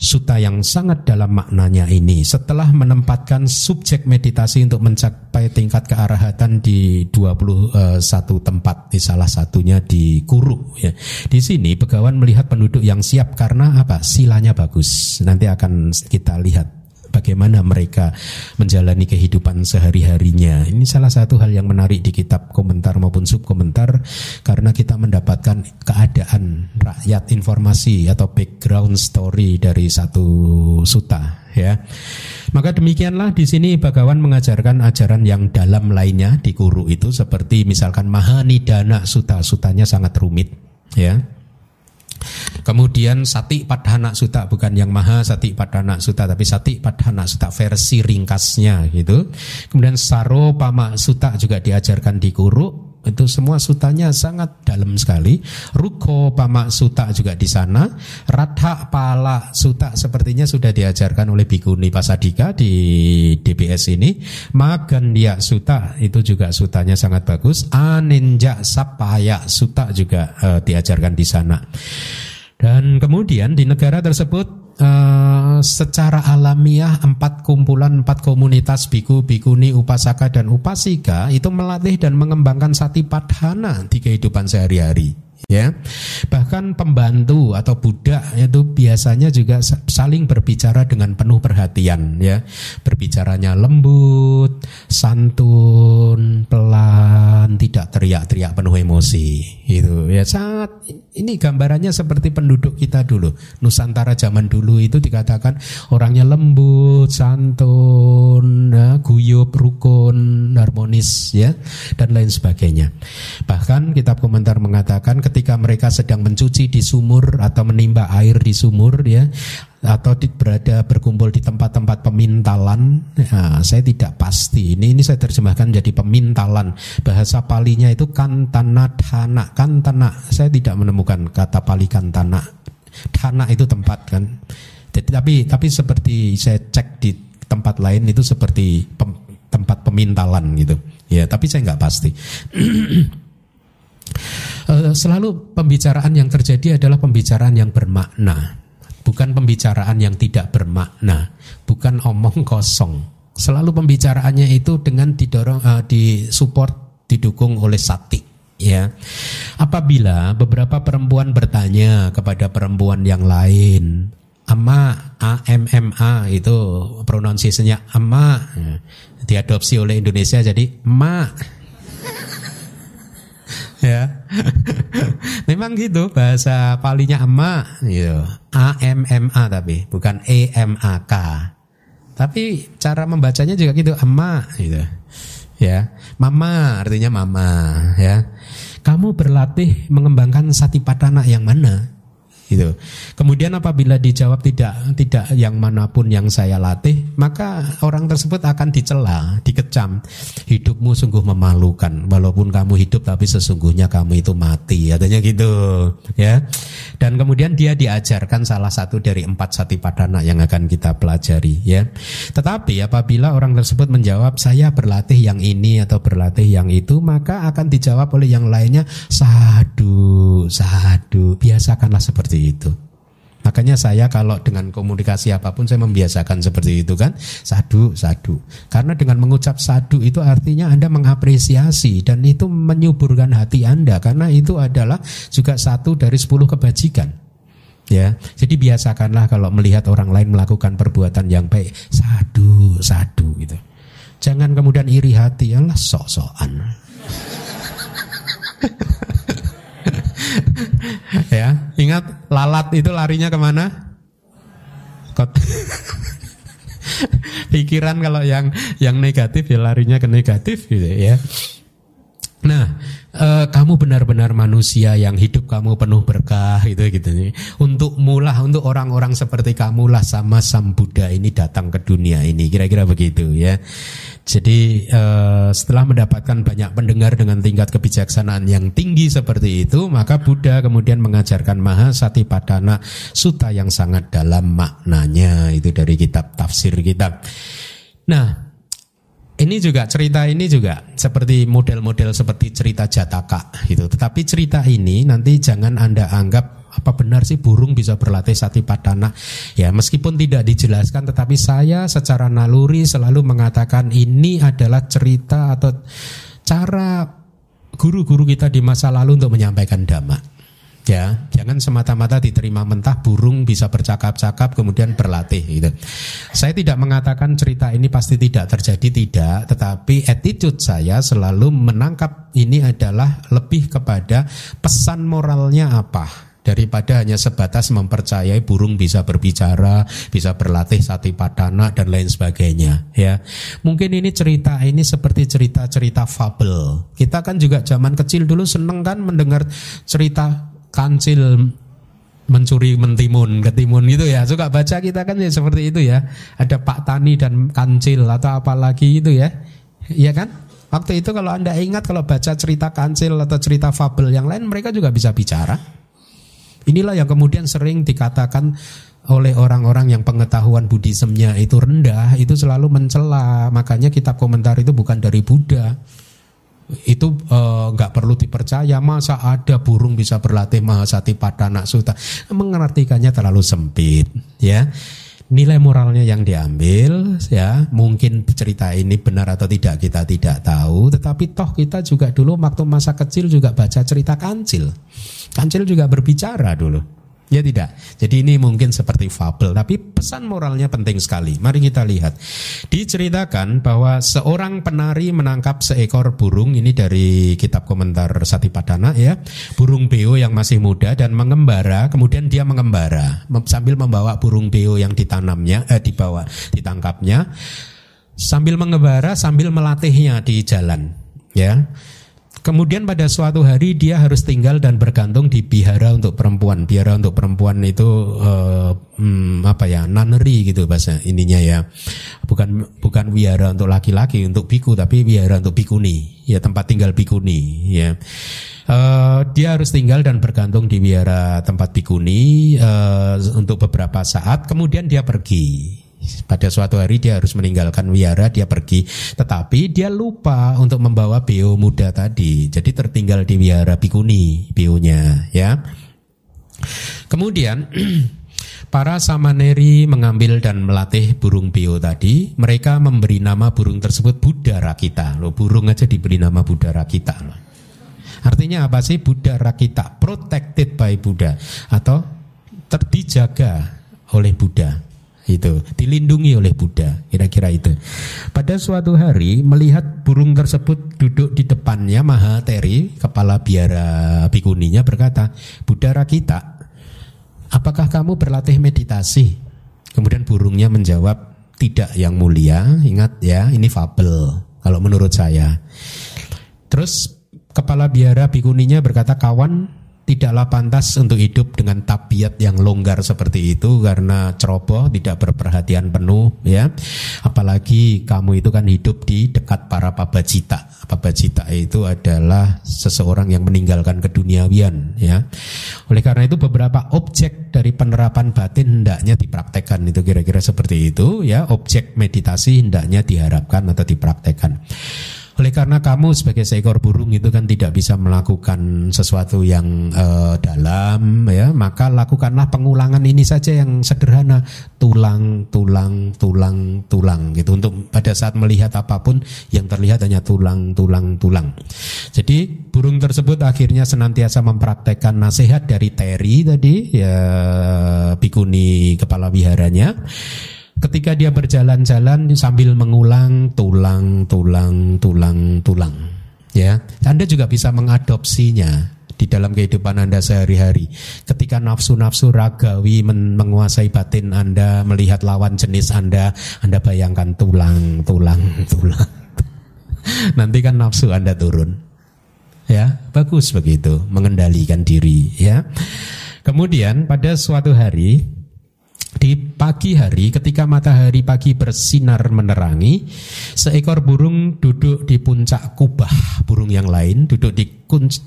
Suta yang sangat dalam maknanya ini setelah menempatkan subjek meditasi untuk mencapai tingkat kearahatan di 21 tempat di salah satunya di Kuru ya. Di sini Begawan melihat penduduk yang siap karena apa? Silanya bagus. Nanti akan kita lihat bagaimana mereka menjalani kehidupan sehari-harinya. Ini salah satu hal yang menarik di kitab komentar maupun subkomentar karena kita mendapatkan keadaan rakyat informasi atau background story dari satu suta ya. Maka demikianlah di sini Bagawan mengajarkan ajaran yang dalam lainnya di Kuru itu seperti misalkan Mahanidana Suta, sutanya sangat rumit ya Kemudian Sati Padhana Suta bukan yang Maha Sati Padhana Suta tapi Sati Padhana Suta versi ringkasnya gitu. Kemudian Saro Pama Suta juga diajarkan di Kuru itu semua sutanya sangat dalam sekali. Ruko Pama Suta juga di sana. Radha Pala Suta sepertinya sudah diajarkan oleh Bikuni Pasadika di DBS ini. Magandia Suta itu juga sutanya sangat bagus. Aninja Sapaya Suta juga uh, diajarkan di sana. Dan kemudian di negara tersebut uh, secara alamiah empat kumpulan empat komunitas biku bikuni upasaka dan upasika itu melatih dan mengembangkan sati padhana di kehidupan sehari-hari ya. Bahkan pembantu atau budak itu biasanya juga saling berbicara dengan penuh perhatian ya. Berbicaranya lembut santun pelan tidak teriak-teriak penuh emosi itu ya sangat ini gambarannya seperti penduduk kita dulu. Nusantara zaman dulu itu dikatakan orangnya lembut santun ya, guyup rukun harmonis ya dan lain sebagainya. Bahkan kitab komentar mengatakan ketika mereka sedang mencuci di sumur atau menimba air di sumur ya atau di, berada berkumpul di tempat-tempat pemintalan ya, saya tidak pasti. Ini ini saya terjemahkan jadi pemintalan. Bahasa palinya itu kantana dhana kantana. Saya tidak menemukan kata pali kantana. Dhana itu tempat kan? Tapi tapi seperti saya cek di tempat lain itu seperti pem, tempat pemintalan gitu. Ya tapi saya nggak pasti *clears throat* selalu pembicaraan yang terjadi adalah pembicaraan yang bermakna, bukan pembicaraan yang tidak bermakna, bukan omong *laughs* kosong. Selalu pembicaraannya itu dengan didorong, uh, disupport didukung oleh sati ya. Apabila beberapa perempuan bertanya kepada perempuan yang lain, Ama A itu pronunciasinya Ama diadopsi oleh Indonesia jadi Ma ya. *laughs* Memang gitu bahasa palinya Ama gitu A M M A tapi bukan E M A K. Tapi cara membacanya juga gitu Ama gitu. Ya. Mama artinya mama ya. Kamu berlatih mengembangkan satipatana yang mana gitu. Kemudian apabila dijawab tidak tidak yang mana pun yang saya latih, maka orang tersebut akan dicela, dikecam. Hidupmu sungguh memalukan, walaupun kamu hidup tapi sesungguhnya kamu itu mati, katanya gitu, ya. Dan kemudian dia diajarkan salah satu dari empat satipadana yang akan kita pelajari, ya. Tetapi apabila orang tersebut menjawab saya berlatih yang ini atau berlatih yang itu, maka akan dijawab oleh yang lainnya sadu, sadu. Biasakanlah seperti itu. Makanya saya kalau dengan komunikasi apa pun saya membiasakan seperti itu kan? Sadu sadu. Karena dengan mengucap sadu itu artinya Anda mengapresiasi dan itu menyuburkan hati Anda karena itu adalah juga satu dari sepuluh kebajikan. Ya jadi biasakanlah kalau melihat orang lain melakukan perbuatan yang baik sadu sadu gitu. Jangan kemudian iri hati ya sok-sokan *laughs* ya, ingat lalat itu larinya ke mana? Kot. *laughs* Pikiran kalau yang yang negatif ya larinya ke negatif gitu ya. Nah, e, kamu benar-benar manusia yang hidup kamu penuh berkah gitu gitu. Untuk mulah untuk orang-orang seperti kamu lah sama Sang Buddha ini datang ke dunia ini kira-kira begitu ya. Jadi e, setelah mendapatkan banyak pendengar dengan tingkat kebijaksanaan yang tinggi seperti itu, maka Buddha kemudian mengajarkan Mahasatipadana Sutta yang sangat dalam maknanya itu dari kitab tafsir kita. Nah, ini juga cerita ini juga seperti model-model seperti cerita Jataka gitu. Tetapi cerita ini nanti jangan Anda anggap apa benar sih burung bisa berlatih sati padana? Ya, meskipun tidak dijelaskan tetapi saya secara naluri selalu mengatakan ini adalah cerita atau cara guru-guru kita di masa lalu untuk menyampaikan dhamma. Ya, jangan semata-mata diterima mentah burung bisa bercakap-cakap kemudian berlatih gitu. Saya tidak mengatakan cerita ini pasti tidak terjadi tidak, tetapi attitude saya selalu menangkap ini adalah lebih kepada pesan moralnya apa daripada hanya sebatas mempercayai burung bisa berbicara, bisa berlatih sati padana dan lain sebagainya ya. Mungkin ini cerita ini seperti cerita-cerita fabel. Kita kan juga zaman kecil dulu seneng kan mendengar cerita kancil mencuri mentimun ketimun gitu ya. Suka baca kita kan ya seperti itu ya. Ada Pak Tani dan kancil atau apalagi itu ya. Iya kan? Waktu itu kalau anda ingat kalau baca cerita kancil atau cerita fabel yang lain mereka juga bisa bicara. Inilah yang kemudian sering dikatakan oleh orang-orang yang pengetahuan Buddhismenya itu rendah itu selalu mencela. Makanya kitab komentar itu bukan dari Buddha itu eh, nggak uh, perlu dipercaya. Masa ada burung bisa berlatih mahasati padana suta? Mengartikannya terlalu sempit ya. Nilai moralnya yang diambil ya. Mungkin cerita ini benar atau tidak kita tidak tahu. Tetapi toh kita juga dulu waktu masa kecil juga baca cerita kancil. Kancil juga berbicara dulu Ya tidak. Jadi ini mungkin seperti fabel, tapi pesan moralnya penting sekali. Mari kita lihat. Diceritakan bahwa seorang penari menangkap seekor burung ini dari kitab komentar Satipadana ya. Burung beo yang masih muda dan mengembara, kemudian dia mengembara sambil membawa burung beo yang ditanamnya eh dibawa ditangkapnya sambil mengembara sambil melatihnya di jalan ya. Kemudian pada suatu hari dia harus tinggal dan bergantung di bihara untuk perempuan. Bihara untuk perempuan itu uh, hmm, apa ya naneri gitu bahasa ininya ya. Bukan bukan wihara untuk laki-laki untuk biku tapi wihara untuk bikuni ya tempat tinggal bikuni ya. Uh, dia harus tinggal dan bergantung di wihara tempat bikuni uh, untuk beberapa saat. Kemudian dia pergi pada suatu hari dia harus meninggalkan wiara, dia pergi. Tetapi dia lupa untuk membawa beo muda tadi. Jadi tertinggal di wiara bikuni, beonya ya. Kemudian *clears throat* Para samaneri mengambil dan melatih burung bio tadi. Mereka memberi nama burung tersebut Buddha Rakita. Loh, burung aja diberi nama Buddha Rakita. Artinya apa sih Buddha Rakita? Protected by Buddha atau terdijaga oleh Buddha itu dilindungi oleh Buddha kira-kira itu pada suatu hari melihat burung tersebut duduk di depannya Mahateri kepala biara bikuninya berkata Buddha Rakita apakah kamu berlatih meditasi? Kemudian burungnya menjawab, tidak yang mulia, ingat ya ini fabel kalau menurut saya. Terus kepala biara bikuninya berkata, kawan tidaklah pantas untuk hidup dengan tabiat yang longgar seperti itu karena ceroboh tidak berperhatian penuh ya. Apalagi kamu itu kan hidup di dekat para pabacita. Pabacita itu adalah seseorang yang meninggalkan keduniawian ya. Oleh karena itu beberapa objek dari penerapan batin hendaknya dipraktekkan. Itu kira-kira seperti itu ya. Objek meditasi hendaknya diharapkan atau dipraktekkan oleh karena kamu sebagai seekor burung itu kan tidak bisa melakukan sesuatu yang uh, dalam ya, maka lakukanlah pengulangan ini saja yang sederhana, tulang, tulang, tulang, tulang gitu. Untuk pada saat melihat apa pun yang terlihat hanya tulang, tulang, tulang. Jadi burung tersebut akhirnya senantiasa mempraktekkan nasihat dari Terry tadi ya bikuni kepala wiharanya ketika dia berjalan-jalan sambil mengulang tulang, tulang, tulang, tulang. Ya, Anda juga bisa mengadopsinya di dalam kehidupan Anda sehari-hari. Ketika nafsu-nafsu ragawi men menguasai batin Anda, melihat lawan jenis Anda, Anda bayangkan tulang, tulang, *laughs* tulang. Nanti kan nafsu Anda turun. Ya, bagus begitu, mengendalikan diri, ya. Kemudian pada suatu hari di pagi hari ketika matahari pagi bersinar menerangi Seekor burung duduk di puncak kubah. Burung yang lain duduk di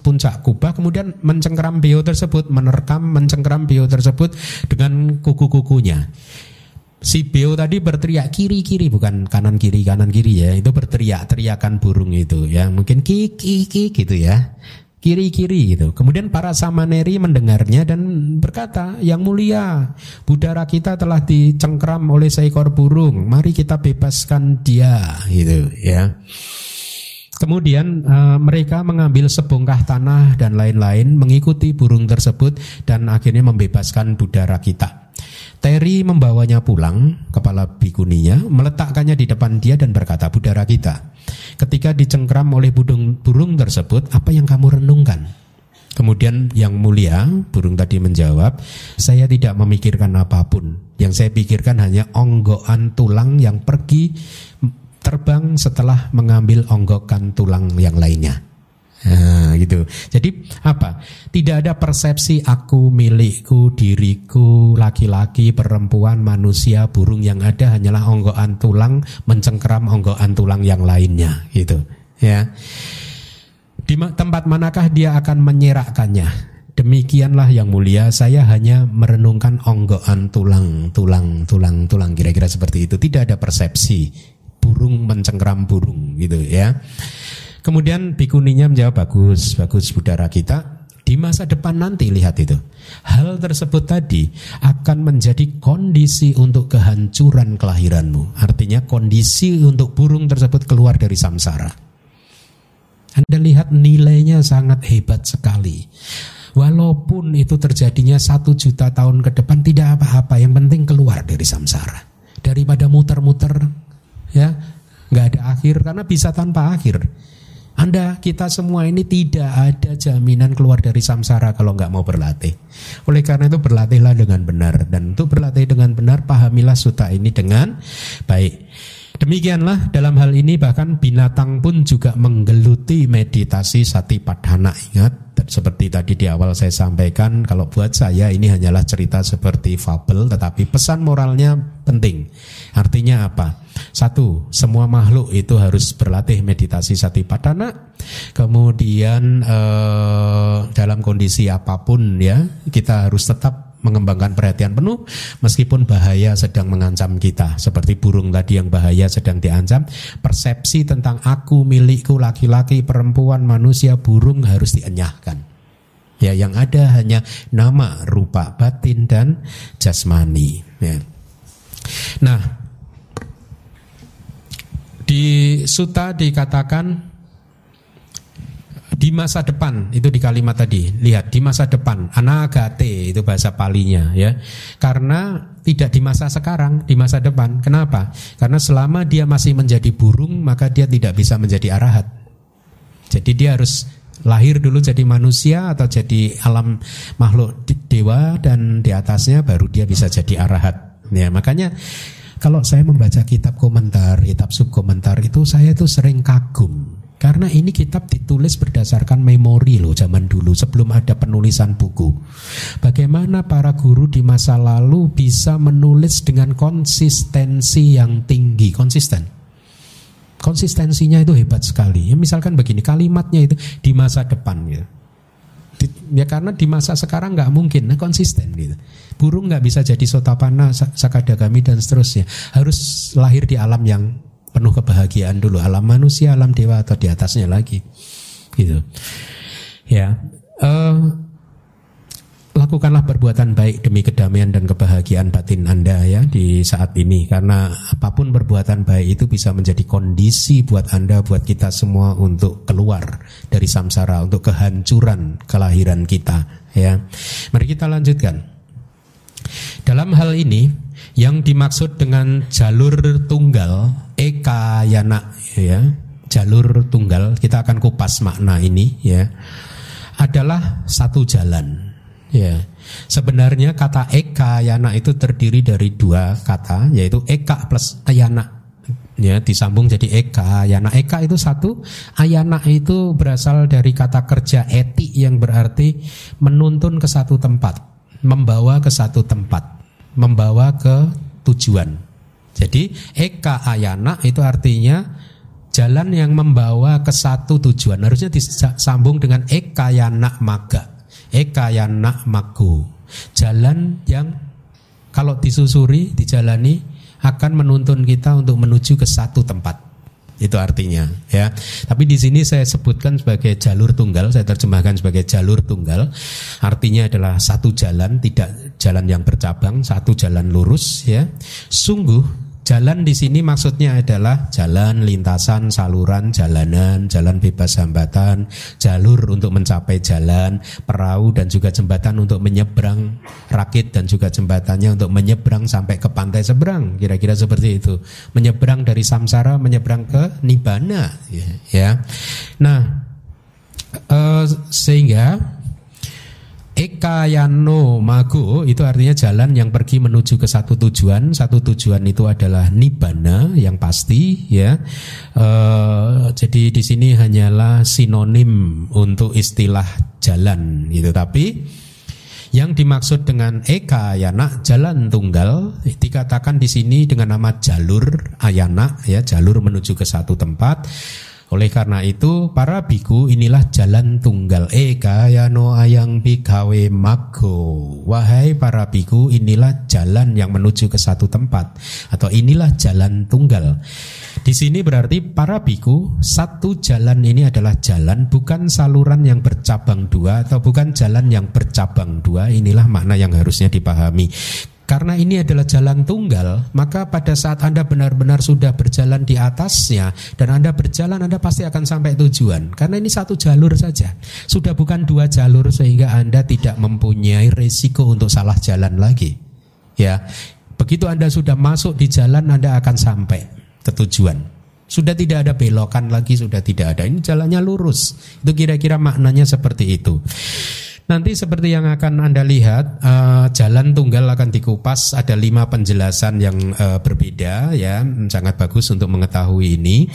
puncak kubah Kemudian mencengkeram beo tersebut Menerkam mencengkeram beo tersebut Dengan kuku-kukunya. Si beo tadi berteriak kiri-kiri Bukan kanan-kiri kanan-kiri ya. Itu berteriak teriakan burung itu ya. Mungkin kiki-kiki gitu ya kiri-kiri gitu. Kemudian para samaneri mendengarnya dan berkata, "Yang mulia, budara kita telah dicengkram oleh seekor burung. Mari kita bebaskan dia." gitu ya. Kemudian uh, mereka mengambil sebongkah tanah dan lain-lain mengikuti burung tersebut dan akhirnya membebaskan budara kita. Terry membawanya pulang, kepala bikuninya, meletakkannya di depan dia dan berkata, Budara kita, ketika dicengkram oleh burung, burung tersebut, apa yang kamu renungkan? Kemudian yang mulia, burung tadi menjawab, saya tidak memikirkan apa pun. Yang saya pikirkan hanya onggokan tulang yang pergi terbang setelah mengambil onggokan tulang yang lainnya. Nah, gitu. Jadi apa? Tidak ada persepsi aku, milikku, diriku, laki-laki, perempuan, manusia, burung yang ada hanyalah onggokan tulang mencengkeram onggokan tulang yang lainnya, gitu. Ya. Di tempat manakah dia akan menyerakkannya? Demikianlah yang mulia, saya hanya merenungkan onggokan tulang, tulang, tulang, tulang, kira-kira seperti itu. Tidak ada persepsi burung mencengkeram burung, gitu ya. Kemudian bikuninya menjawab bagus, bagus budara kita. Di masa depan nanti lihat itu. Hal tersebut tadi akan menjadi kondisi untuk kehancuran kelahiranmu. Artinya kondisi untuk burung tersebut keluar dari samsara. Anda lihat nilainya sangat hebat sekali. Walaupun itu terjadinya satu juta tahun ke depan tidak apa-apa. Yang penting keluar dari samsara. Daripada muter-muter, ya nggak ada akhir karena bisa tanpa akhir. Anda kita semua ini tidak ada jaminan keluar dari samsara kalau nggak mau berlatih. Oleh karena itu berlatihlah dengan benar dan untuk berlatih dengan benar pahamilah suta ini dengan baik. Demikianlah dalam hal ini bahkan binatang pun juga menggeluti meditasi sati padhana. Ingat seperti tadi di awal saya sampaikan kalau buat saya ini hanyalah cerita seperti fabel tetapi pesan moralnya penting. Artinya apa? Satu, semua makhluk itu harus berlatih meditasi satipadana. Kemudian eh, dalam kondisi apa pun ya, kita harus tetap mengembangkan perhatian penuh meskipun bahaya sedang mengancam kita seperti burung tadi yang bahaya sedang diancam persepsi tentang aku milikku laki-laki perempuan manusia burung harus dienyahkan Ya, yang ada hanya nama, rupa, batin dan jasmani. Ya. Nah, di suta dikatakan di masa depan itu di kalimat tadi. Lihat di masa depan. Anagate itu bahasa palinya ya. Karena tidak di masa sekarang di masa depan. Kenapa? Karena selama dia masih menjadi burung maka dia tidak bisa menjadi arahat. Jadi dia harus lahir dulu jadi manusia atau jadi alam makhluk dewa dan di atasnya baru dia bisa jadi arahat ya. Makanya kalau saya membaca kitab komentar kitab subkomentar itu saya itu sering kagum karena ini kitab ditulis berdasarkan memori loh zaman dulu sebelum ada penulisan buku. Bagaimana para guru di masa lalu bisa menulis dengan konsistensi yang tinggi, konsisten. Konsistensinya itu hebat sekali. Ya, misalkan begini, kalimatnya itu di masa depan. Di, ya karena di masa sekarang nggak mungkin, nah, konsisten gitu. Burung nggak bisa jadi sotapana, sakadagami dan seterusnya. Harus lahir di alam yang penuh kebahagiaan dulu. Alam manusia alam dewa atau di atasnya lagi. Gitu. Ya. Uh, lakukanlah perbuatan baik demi kedamaian dan kebahagiaan batin anda ya di saat ini. Karena apa pun perbuatan baik itu bisa menjadi kondisi buat anda buat kita semua untuk keluar dari samsara untuk kehancuran kelahiran kita ya. Mari kita lanjutkan. Dalam hal ini yang dimaksud dengan jalur tunggal eka yana ya, jalur tunggal kita akan kupas makna ini ya. Adalah satu jalan ya. Sebenarnya kata eka yana itu terdiri dari dua kata yaitu eka plus ayana ya disambung jadi eka ayana eka itu satu ayana itu berasal dari kata kerja eti yang berarti menuntun ke satu tempat membawa ke satu tempat membawa ke tujuan. Jadi eka ayana itu artinya jalan yang membawa ke satu tujuan. Harusnya disambung dengan eka yana maga. Eka yana magu. Jalan yang kalau disusuri, dijalani akan menuntun kita untuk menuju ke satu tempat. Itu artinya ya. Tapi di sini saya sebutkan sebagai jalur tunggal, saya terjemahkan sebagai jalur tunggal. Artinya adalah satu jalan, tidak jalan yang bercabang, satu jalan lurus ya. Sungguh Jalan di sini maksudnya adalah jalan lintasan, saluran, jalanan, jalan bebas hambatan, jalur untuk mencapai jalan, perahu dan juga jembatan untuk menyeberang, rakit dan juga jembatannya untuk menyeberang sampai ke pantai seberang, kira-kira seperti itu. Menyeberang dari samsara menyeberang ke nibana, ya. Nah, uh, sehingga Ekayano Mago itu artinya jalan yang pergi menuju ke satu tujuan. Satu tujuan itu adalah nibana yang pasti ya. E, jadi di sini hanyalah sinonim untuk istilah jalan gitu. Tapi yang dimaksud dengan eka ayana jalan tunggal dikatakan di sini dengan nama jalur ayana ya jalur menuju ke satu tempat oleh karena itu para biku inilah jalan tunggal eka yano ayang bikawe mago. Wahai para biku inilah jalan yang menuju ke satu tempat atau inilah jalan tunggal. Di sini berarti para biku satu jalan ini adalah jalan bukan saluran yang bercabang dua atau bukan jalan yang bercabang dua. Inilah makna yang harusnya dipahami. Karena ini adalah jalan tunggal, maka pada saat Anda benar-benar sudah berjalan di atasnya dan Anda berjalan, Anda pasti akan sampai tujuan. Karena ini satu jalur saja. Sudah bukan dua jalur sehingga Anda tidak mempunyai resiko untuk salah jalan lagi. Ya. Begitu Anda sudah masuk di jalan, Anda akan sampai ke tujuan. Sudah tidak ada belokan lagi, sudah tidak ada. Ini jalannya lurus. Itu kira-kira maknanya seperti itu. Nanti seperti yang akan Anda lihat, uh, jalan tunggal akan dikupas ada lima penjelasan yang uh, berbeda ya, sangat bagus untuk mengetahui ini.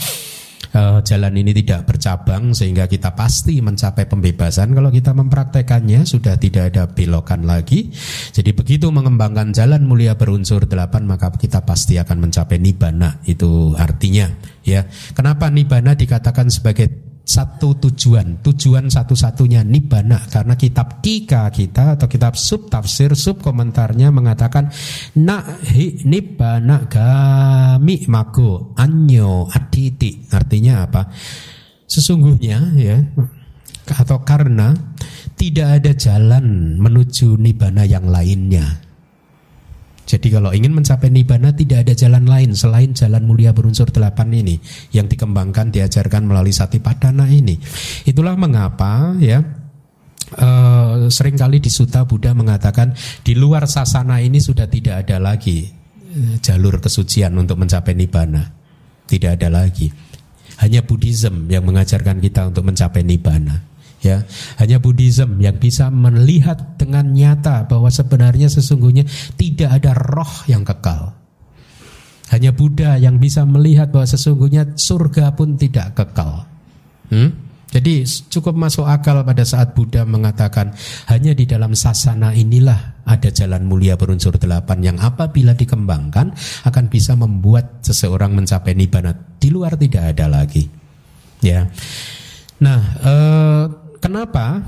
Uh, jalan ini tidak bercabang sehingga kita pasti mencapai pembebasan kalau kita mempraktekannya sudah tidak ada belokan lagi. Jadi begitu mengembangkan jalan mulia berunsur delapan maka kita pasti akan mencapai nibana itu artinya ya. Kenapa nibana dikatakan sebagai satu tujuan, tujuan satu-satunya nibana karena kitab tika kita atau kitab sub tafsir sub komentarnya mengatakan hi nibana gami mago anyo aditi artinya apa? Sesungguhnya ya atau karena tidak ada jalan menuju nibana yang lainnya. Jadi kalau ingin mencapai nibana tidak ada jalan lain selain jalan mulia berunsur delapan ini yang dikembangkan diajarkan melalui sati padana ini. Itulah mengapa ya uh, sering kali di Suta Buddha mengatakan di luar sasana ini sudah tidak ada lagi uh, jalur kesucian untuk mencapai nibana. Tidak ada lagi. Hanya Buddhism yang mengajarkan kita untuk mencapai nibana ya hanya Buddhism yang bisa melihat dengan nyata bahwa sebenarnya sesungguhnya tidak ada roh yang kekal hanya Buddha yang bisa melihat bahwa sesungguhnya surga pun tidak kekal hmm? Jadi cukup masuk akal pada saat Buddha mengatakan hanya di dalam sasana inilah ada jalan mulia berunsur delapan yang apabila dikembangkan akan bisa membuat seseorang mencapai nibbana. Di luar tidak ada lagi. Ya. Nah, eh, Kenapa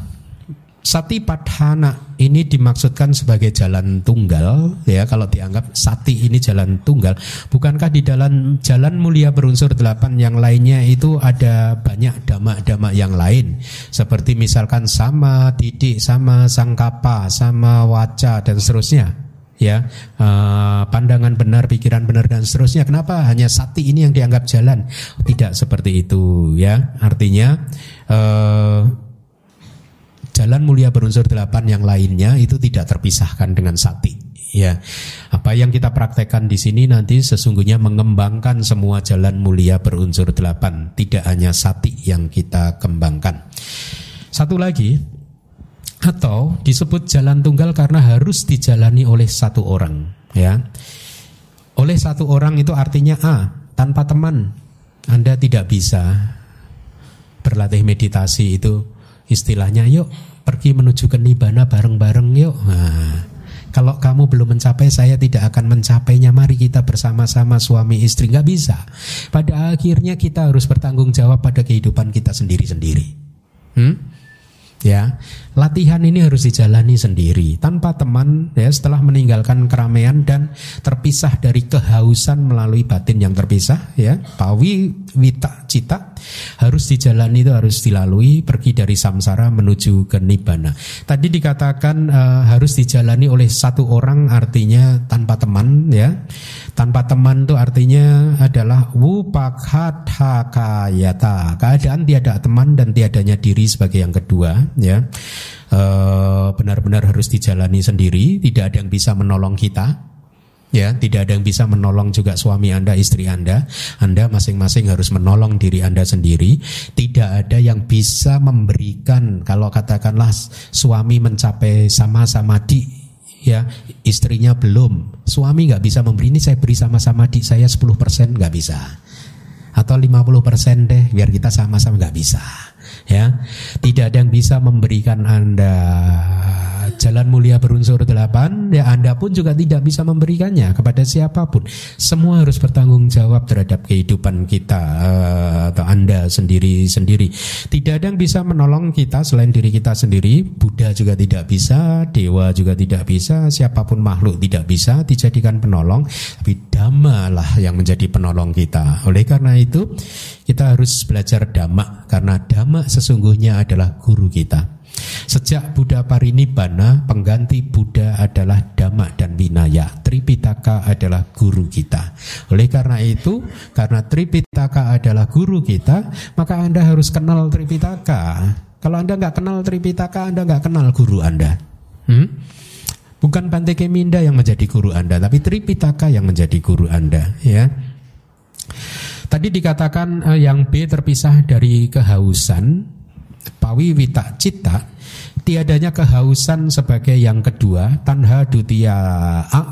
sati padhana ini dimaksudkan sebagai jalan tunggal? Ya kalau dianggap sati ini jalan tunggal bukankah di dalam jalan mulia berunsur delapan yang lainnya itu ada banyak dama-dama yang lain? Seperti misalkan sama didik sama sangkapa sama waca dan seterusnya. Ya uh, pandangan benar pikiran benar dan seterusnya. Kenapa hanya sati ini yang dianggap jalan? Tidak seperti itu ya. Artinya uh, jalan mulia berunsur delapan yang lainnya itu tidak terpisahkan dengan sati. Ya, apa yang kita praktekkan di sini nanti sesungguhnya mengembangkan semua jalan mulia berunsur delapan, tidak hanya sati yang kita kembangkan. Satu lagi, atau disebut jalan tunggal karena harus dijalani oleh satu orang. Ya, oleh satu orang itu artinya a tanpa teman Anda tidak bisa berlatih meditasi itu istilahnya yuk pergi menuju ke nibana bareng-bareng yuk. Nah, kalau kamu belum mencapai, saya tidak akan mencapainya. Mari kita bersama-sama suami istri. Nggak bisa. Pada akhirnya kita harus bertanggung jawab pada kehidupan kita sendiri-sendiri. Hmm? Ya, latihan ini harus dijalani sendiri tanpa teman. Ya, setelah meninggalkan keramaian dan terpisah dari kehausan melalui batin yang terpisah. Ya, pawi wita cita harus dijalani itu harus dilalui pergi dari samsara menuju ke nibbana. Tadi dikatakan uh, harus dijalani oleh satu orang artinya tanpa teman ya. Tanpa teman itu artinya adalah wupakhathakayata. Keadaan tiada teman dan tiadanya diri sebagai yang kedua ya. Uh, benar-benar harus dijalani sendiri, tidak ada yang bisa menolong kita Ya, tidak ada yang bisa menolong juga suami Anda, istri Anda. Anda masing-masing harus menolong diri Anda sendiri. Tidak ada yang bisa memberikan kalau katakanlah suami mencapai sama-sama di ya istrinya belum. Suami nggak bisa memberi ini saya beri sama-sama di saya 10% nggak bisa. Atau 50% deh biar kita sama-sama nggak bisa. Ya. Tidak ada yang bisa memberikan Anda jalan mulia berunsur delapan, ya Anda pun juga tidak bisa memberikannya kepada siapa pun. Semua harus bertanggung jawab terhadap kehidupan kita uh, atau Anda sendiri-sendiri. Tidak ada yang bisa menolong kita selain diri kita sendiri. Buddha juga tidak bisa, dewa juga tidak bisa, siapa pun makhluk tidak bisa dijadikan penolong. Tapi Dhamma yang menjadi penolong kita. Oleh karena itu, kita harus belajar Dhamma karena Dhamma sesungguhnya adalah guru kita. Sejak Buddha Parinibbana, pengganti Buddha adalah Dhamma dan Vinaya. Tripitaka adalah guru kita. Oleh karena itu, karena Tripitaka adalah guru kita, maka Anda harus kenal Tripitaka. Kalau Anda nggak kenal Tripitaka, Anda nggak kenal guru Anda. Hmm? Bukan Bante Keminda yang menjadi guru Anda, tapi Tripitaka yang menjadi guru Anda. Ya. Tadi dikatakan eh, yang B terpisah dari kehausan, pawi wita cita tiadanya kehausan sebagai yang kedua tanha dutia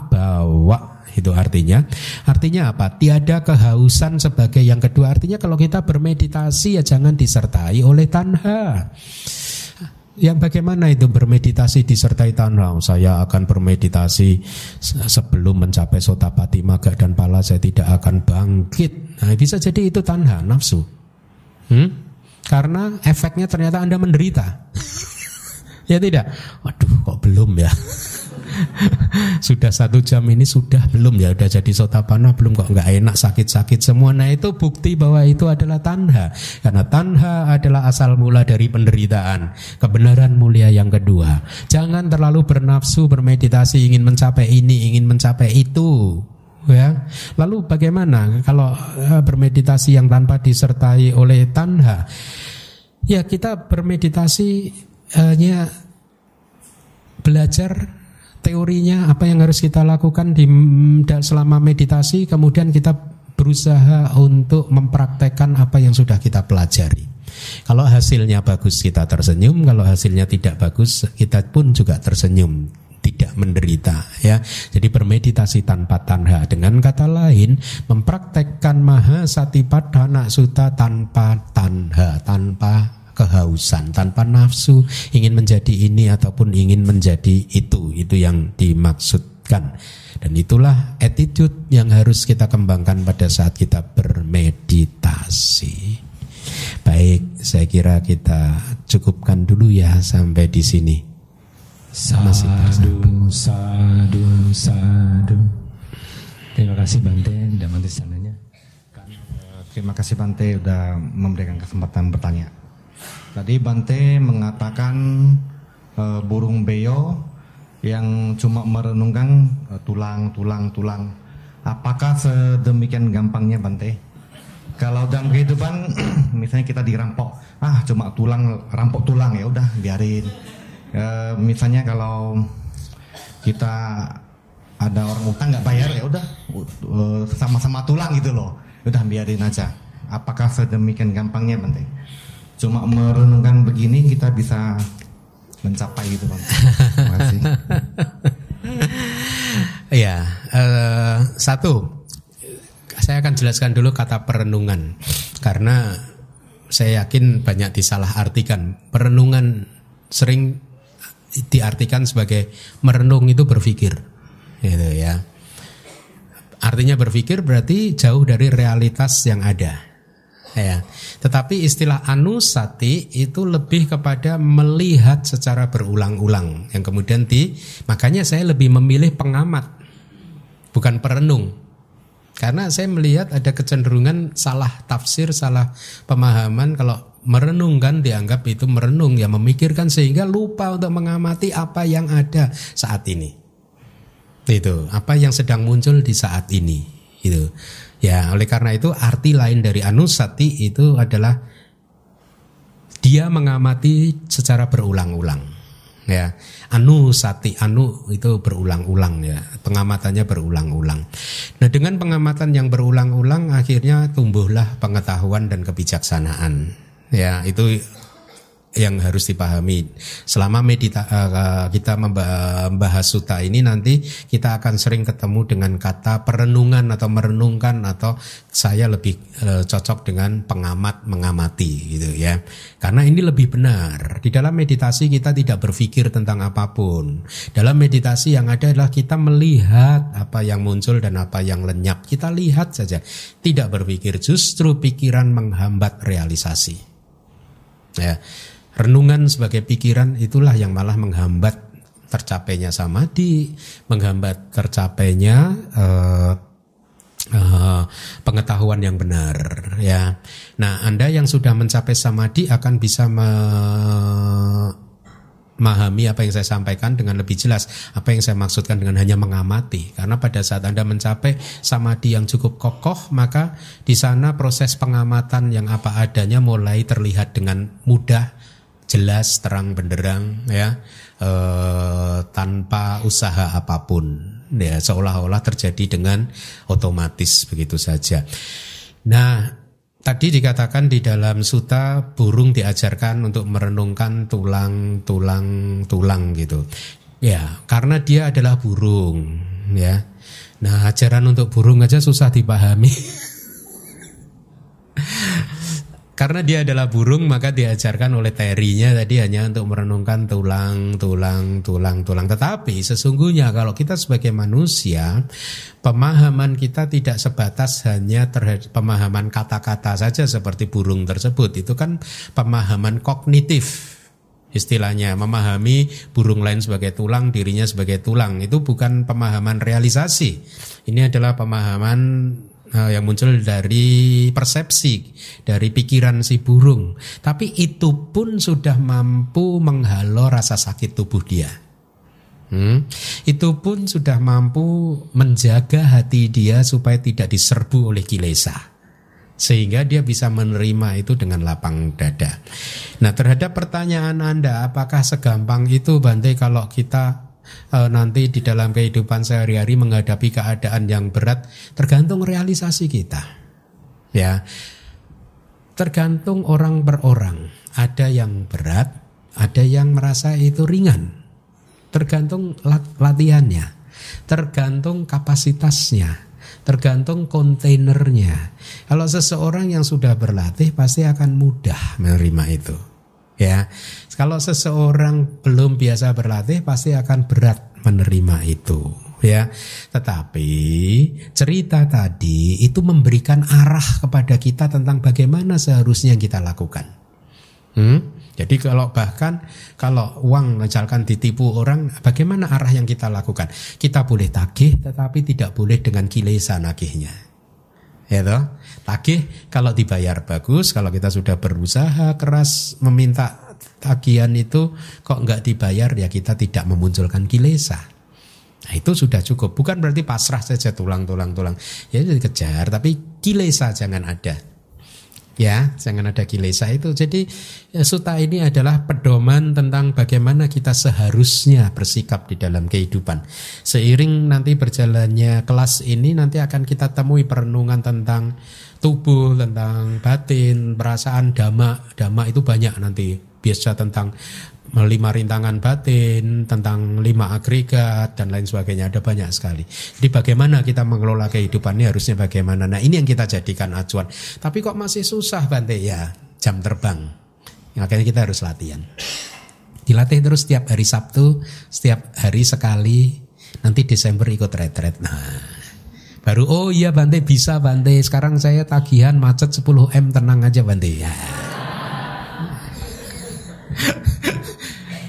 bawa itu artinya. Artinya apa? Tiada kehausan sebagai yang kedua. Artinya kalau kita bermeditasi ya jangan disertai oleh tanha. Yang bagaimana itu bermeditasi disertai tanha? Saya akan bermeditasi sebelum mencapai sotapati maga dan pala saya tidak akan bangkit. Nah bisa jadi itu tanha nafsu. Hmm? Karena efeknya ternyata Anda menderita. ya tidak? Waduh, kok belum ya? *laughs* sudah satu jam ini sudah belum ya udah jadi sotapana belum kok nggak enak sakit-sakit semua nah itu bukti bahwa itu adalah tanha karena tanha adalah asal mula dari penderitaan kebenaran mulia yang kedua jangan terlalu bernafsu bermeditasi ingin mencapai ini ingin mencapai itu ya. Lalu bagaimana kalau eh, bermeditasi yang tanpa disertai oleh tanha? Ya kita bermeditasi hanya belajar teorinya apa yang harus kita lakukan di selama meditasi kemudian kita berusaha untuk mempraktekkan apa yang sudah kita pelajari. Kalau hasilnya bagus kita tersenyum, kalau hasilnya tidak bagus kita pun juga tersenyum, tidak menderita ya. Jadi bermeditasi tanpa tanha. Dengan kata lain, mempraktekkan maha satipadhana suta tanpa tanha, tanpa kehausan, tanpa nafsu ingin menjadi ini ataupun ingin menjadi itu. Itu yang dimaksudkan. Dan itulah attitude yang harus kita kembangkan pada saat kita bermeditasi. Baik, saya kira kita cukupkan dulu ya sampai di sini.
Sadu, sadu, sadu. Terima kasih Bante dan Bante sananya.
Terima kasih Bante sudah memberikan kesempatan bertanya. Tadi Bante mengatakan uh, burung beo yang cuma merenungkan uh, tulang, tulang, tulang. Apakah sedemikian gampangnya Bante? Kalau dalam kehidupan *clears throat* misalnya kita dirampok, ah cuma tulang, rampok tulang ya udah biarin. Uh, misalnya kalau kita ada orang utang nggak bayar ya udah sama-sama tulang gitu loh, udah biarin aja. Apakah sedemikian gampangnya Bante? cuma merenungkan begini kita bisa mencapai gitu bang. *laughs*
Ya uh, satu saya akan jelaskan dulu kata perenungan karena saya yakin banyak disalah artikan perenungan sering diartikan sebagai merenung itu berpikir gitu ya artinya berpikir berarti jauh dari realitas yang ada ya. Tetapi istilah anusati itu lebih kepada melihat secara berulang-ulang yang kemudian di makanya saya lebih memilih pengamat bukan perenung. Karena saya melihat ada kecenderungan salah tafsir, salah pemahaman kalau merenungkan dianggap itu merenung ya memikirkan sehingga lupa untuk mengamati apa yang ada saat ini. Itu, apa yang sedang muncul di saat ini. Itu. Ya, oleh karena itu arti lain dari anusati itu adalah dia mengamati secara berulang-ulang. Ya, anusati anu itu berulang-ulang ya, pengamatannya berulang-ulang. Nah, dengan pengamatan yang berulang-ulang akhirnya tumbuhlah pengetahuan dan kebijaksanaan. Ya, itu yang harus dipahami. Selama medita uh, kita membahas suta ini nanti kita akan sering ketemu dengan kata perenungan atau merenungkan atau saya lebih uh, cocok dengan pengamat mengamati gitu ya. Karena ini lebih benar. Di dalam meditasi kita tidak berpikir tentang apa pun. Dalam meditasi yang ada adalah kita melihat apa yang muncul dan apa yang lenyap. Kita lihat saja. Tidak berpikir justru pikiran menghambat realisasi. Ya renungan sebagai pikiran itulah yang malah menghambat tercapainya samadhi, menghambat tercapainya uh, uh, pengetahuan yang benar ya. Nah, Anda yang sudah mencapai samadhi akan bisa memahami apa yang saya sampaikan dengan lebih jelas, apa yang saya maksudkan dengan hanya mengamati. Karena pada saat Anda mencapai samadhi yang cukup kokoh, maka di sana proses pengamatan yang apa adanya mulai terlihat dengan mudah jelas terang benderang ya e, tanpa usaha apa pun ya seolah-olah terjadi dengan otomatis begitu saja. Nah, tadi dikatakan di dalam suta burung diajarkan untuk merenungkan tulang-tulang tulang gitu. Ya, karena dia adalah burung ya. Nah, ajaran untuk burung aja susah dipahami. *laughs* Karena dia adalah burung maka diajarkan oleh terinya tadi hanya untuk merenungkan tulang, tulang, tulang, tulang. Tetapi sesungguhnya kalau kita sebagai manusia, pemahaman kita tidak sebatas hanya terhadap pemahaman kata-kata saja seperti burung tersebut. Itu kan pemahaman kognitif. istilahnya memahami burung lain sebagai tulang, dirinya sebagai tulang. Itu bukan pemahaman realisasi. Ini adalah pemahaman uh, yang muncul dari persepsi, dari pikiran si burung. Tapi itu pun sudah mampu menghalau rasa sakit tubuh dia. Hmm, itu pun sudah mampu menjaga hati dia supaya tidak diserbu oleh kilesa sehingga dia bisa menerima itu dengan lapang dada. Nah, terhadap pertanyaan Anda, apakah segampang itu Bante kalau kita e, nanti di dalam kehidupan sehari-hari menghadapi keadaan yang berat, tergantung realisasi kita. Ya. Tergantung orang per orang. Ada yang berat, ada yang merasa itu ringan. Tergantung latihannya, tergantung kapasitasnya tergantung kontainernya. Kalau seseorang yang sudah berlatih pasti akan mudah menerima itu. Ya. Kalau seseorang belum biasa berlatih pasti akan berat menerima itu ya. Tetapi cerita tadi itu memberikan arah kepada kita tentang bagaimana seharusnya kita lakukan. Hmm? Jadi kalau bahkan kalau uang misalkan ditipu orang, bagaimana arah yang kita lakukan? Kita boleh tagih, tetapi tidak boleh dengan kilesa nagihnya. Ya toh? Tagih kalau dibayar bagus, kalau kita sudah berusaha keras meminta tagihan itu kok nggak dibayar ya kita tidak memunculkan kilesa. Nah, itu sudah cukup. Bukan berarti pasrah saja tulang-tulang-tulang. Ya dikejar, tapi kilesa jangan ada ya jangan ada kilesa itu jadi ya, suta ini adalah pedoman tentang bagaimana kita seharusnya bersikap di dalam kehidupan. Seiring nanti berjalannya kelas ini nanti akan kita temui perenungan tentang tubuh tentang batin perasaan dhamma dhamma itu banyak nanti. Biasa tentang lima rintangan batin, tentang lima agregat dan lain sebagainya ada banyak sekali. Jadi bagaimana kita mengelola kehidupan ini harusnya bagaimana? Nah ini yang kita jadikan acuan. Tapi kok masih susah Bante ya jam terbang. Akhirnya kita harus latihan. Dilatih terus setiap hari Sabtu, setiap hari sekali. Nanti Desember ikut retret. Nah baru oh iya Bante bisa Bante. Sekarang saya tagihan macet 10 m tenang aja Bante. Ya.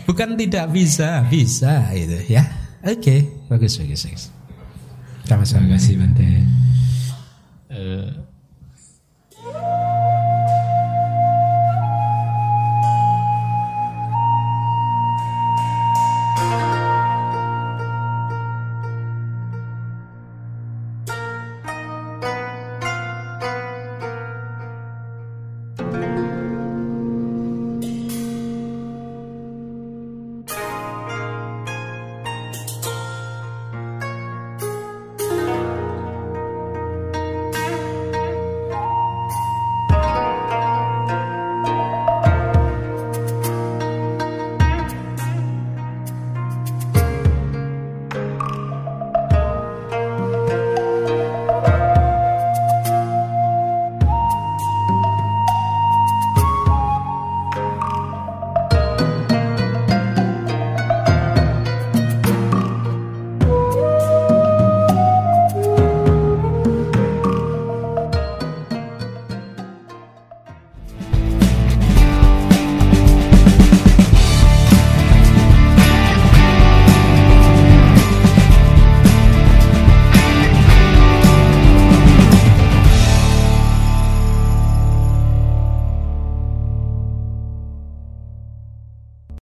Bukan tidak bisa, bisa itu ya. Oke, okay. bagus bagus bagus.
Sama-sama. Terima kasih Bante. Uh,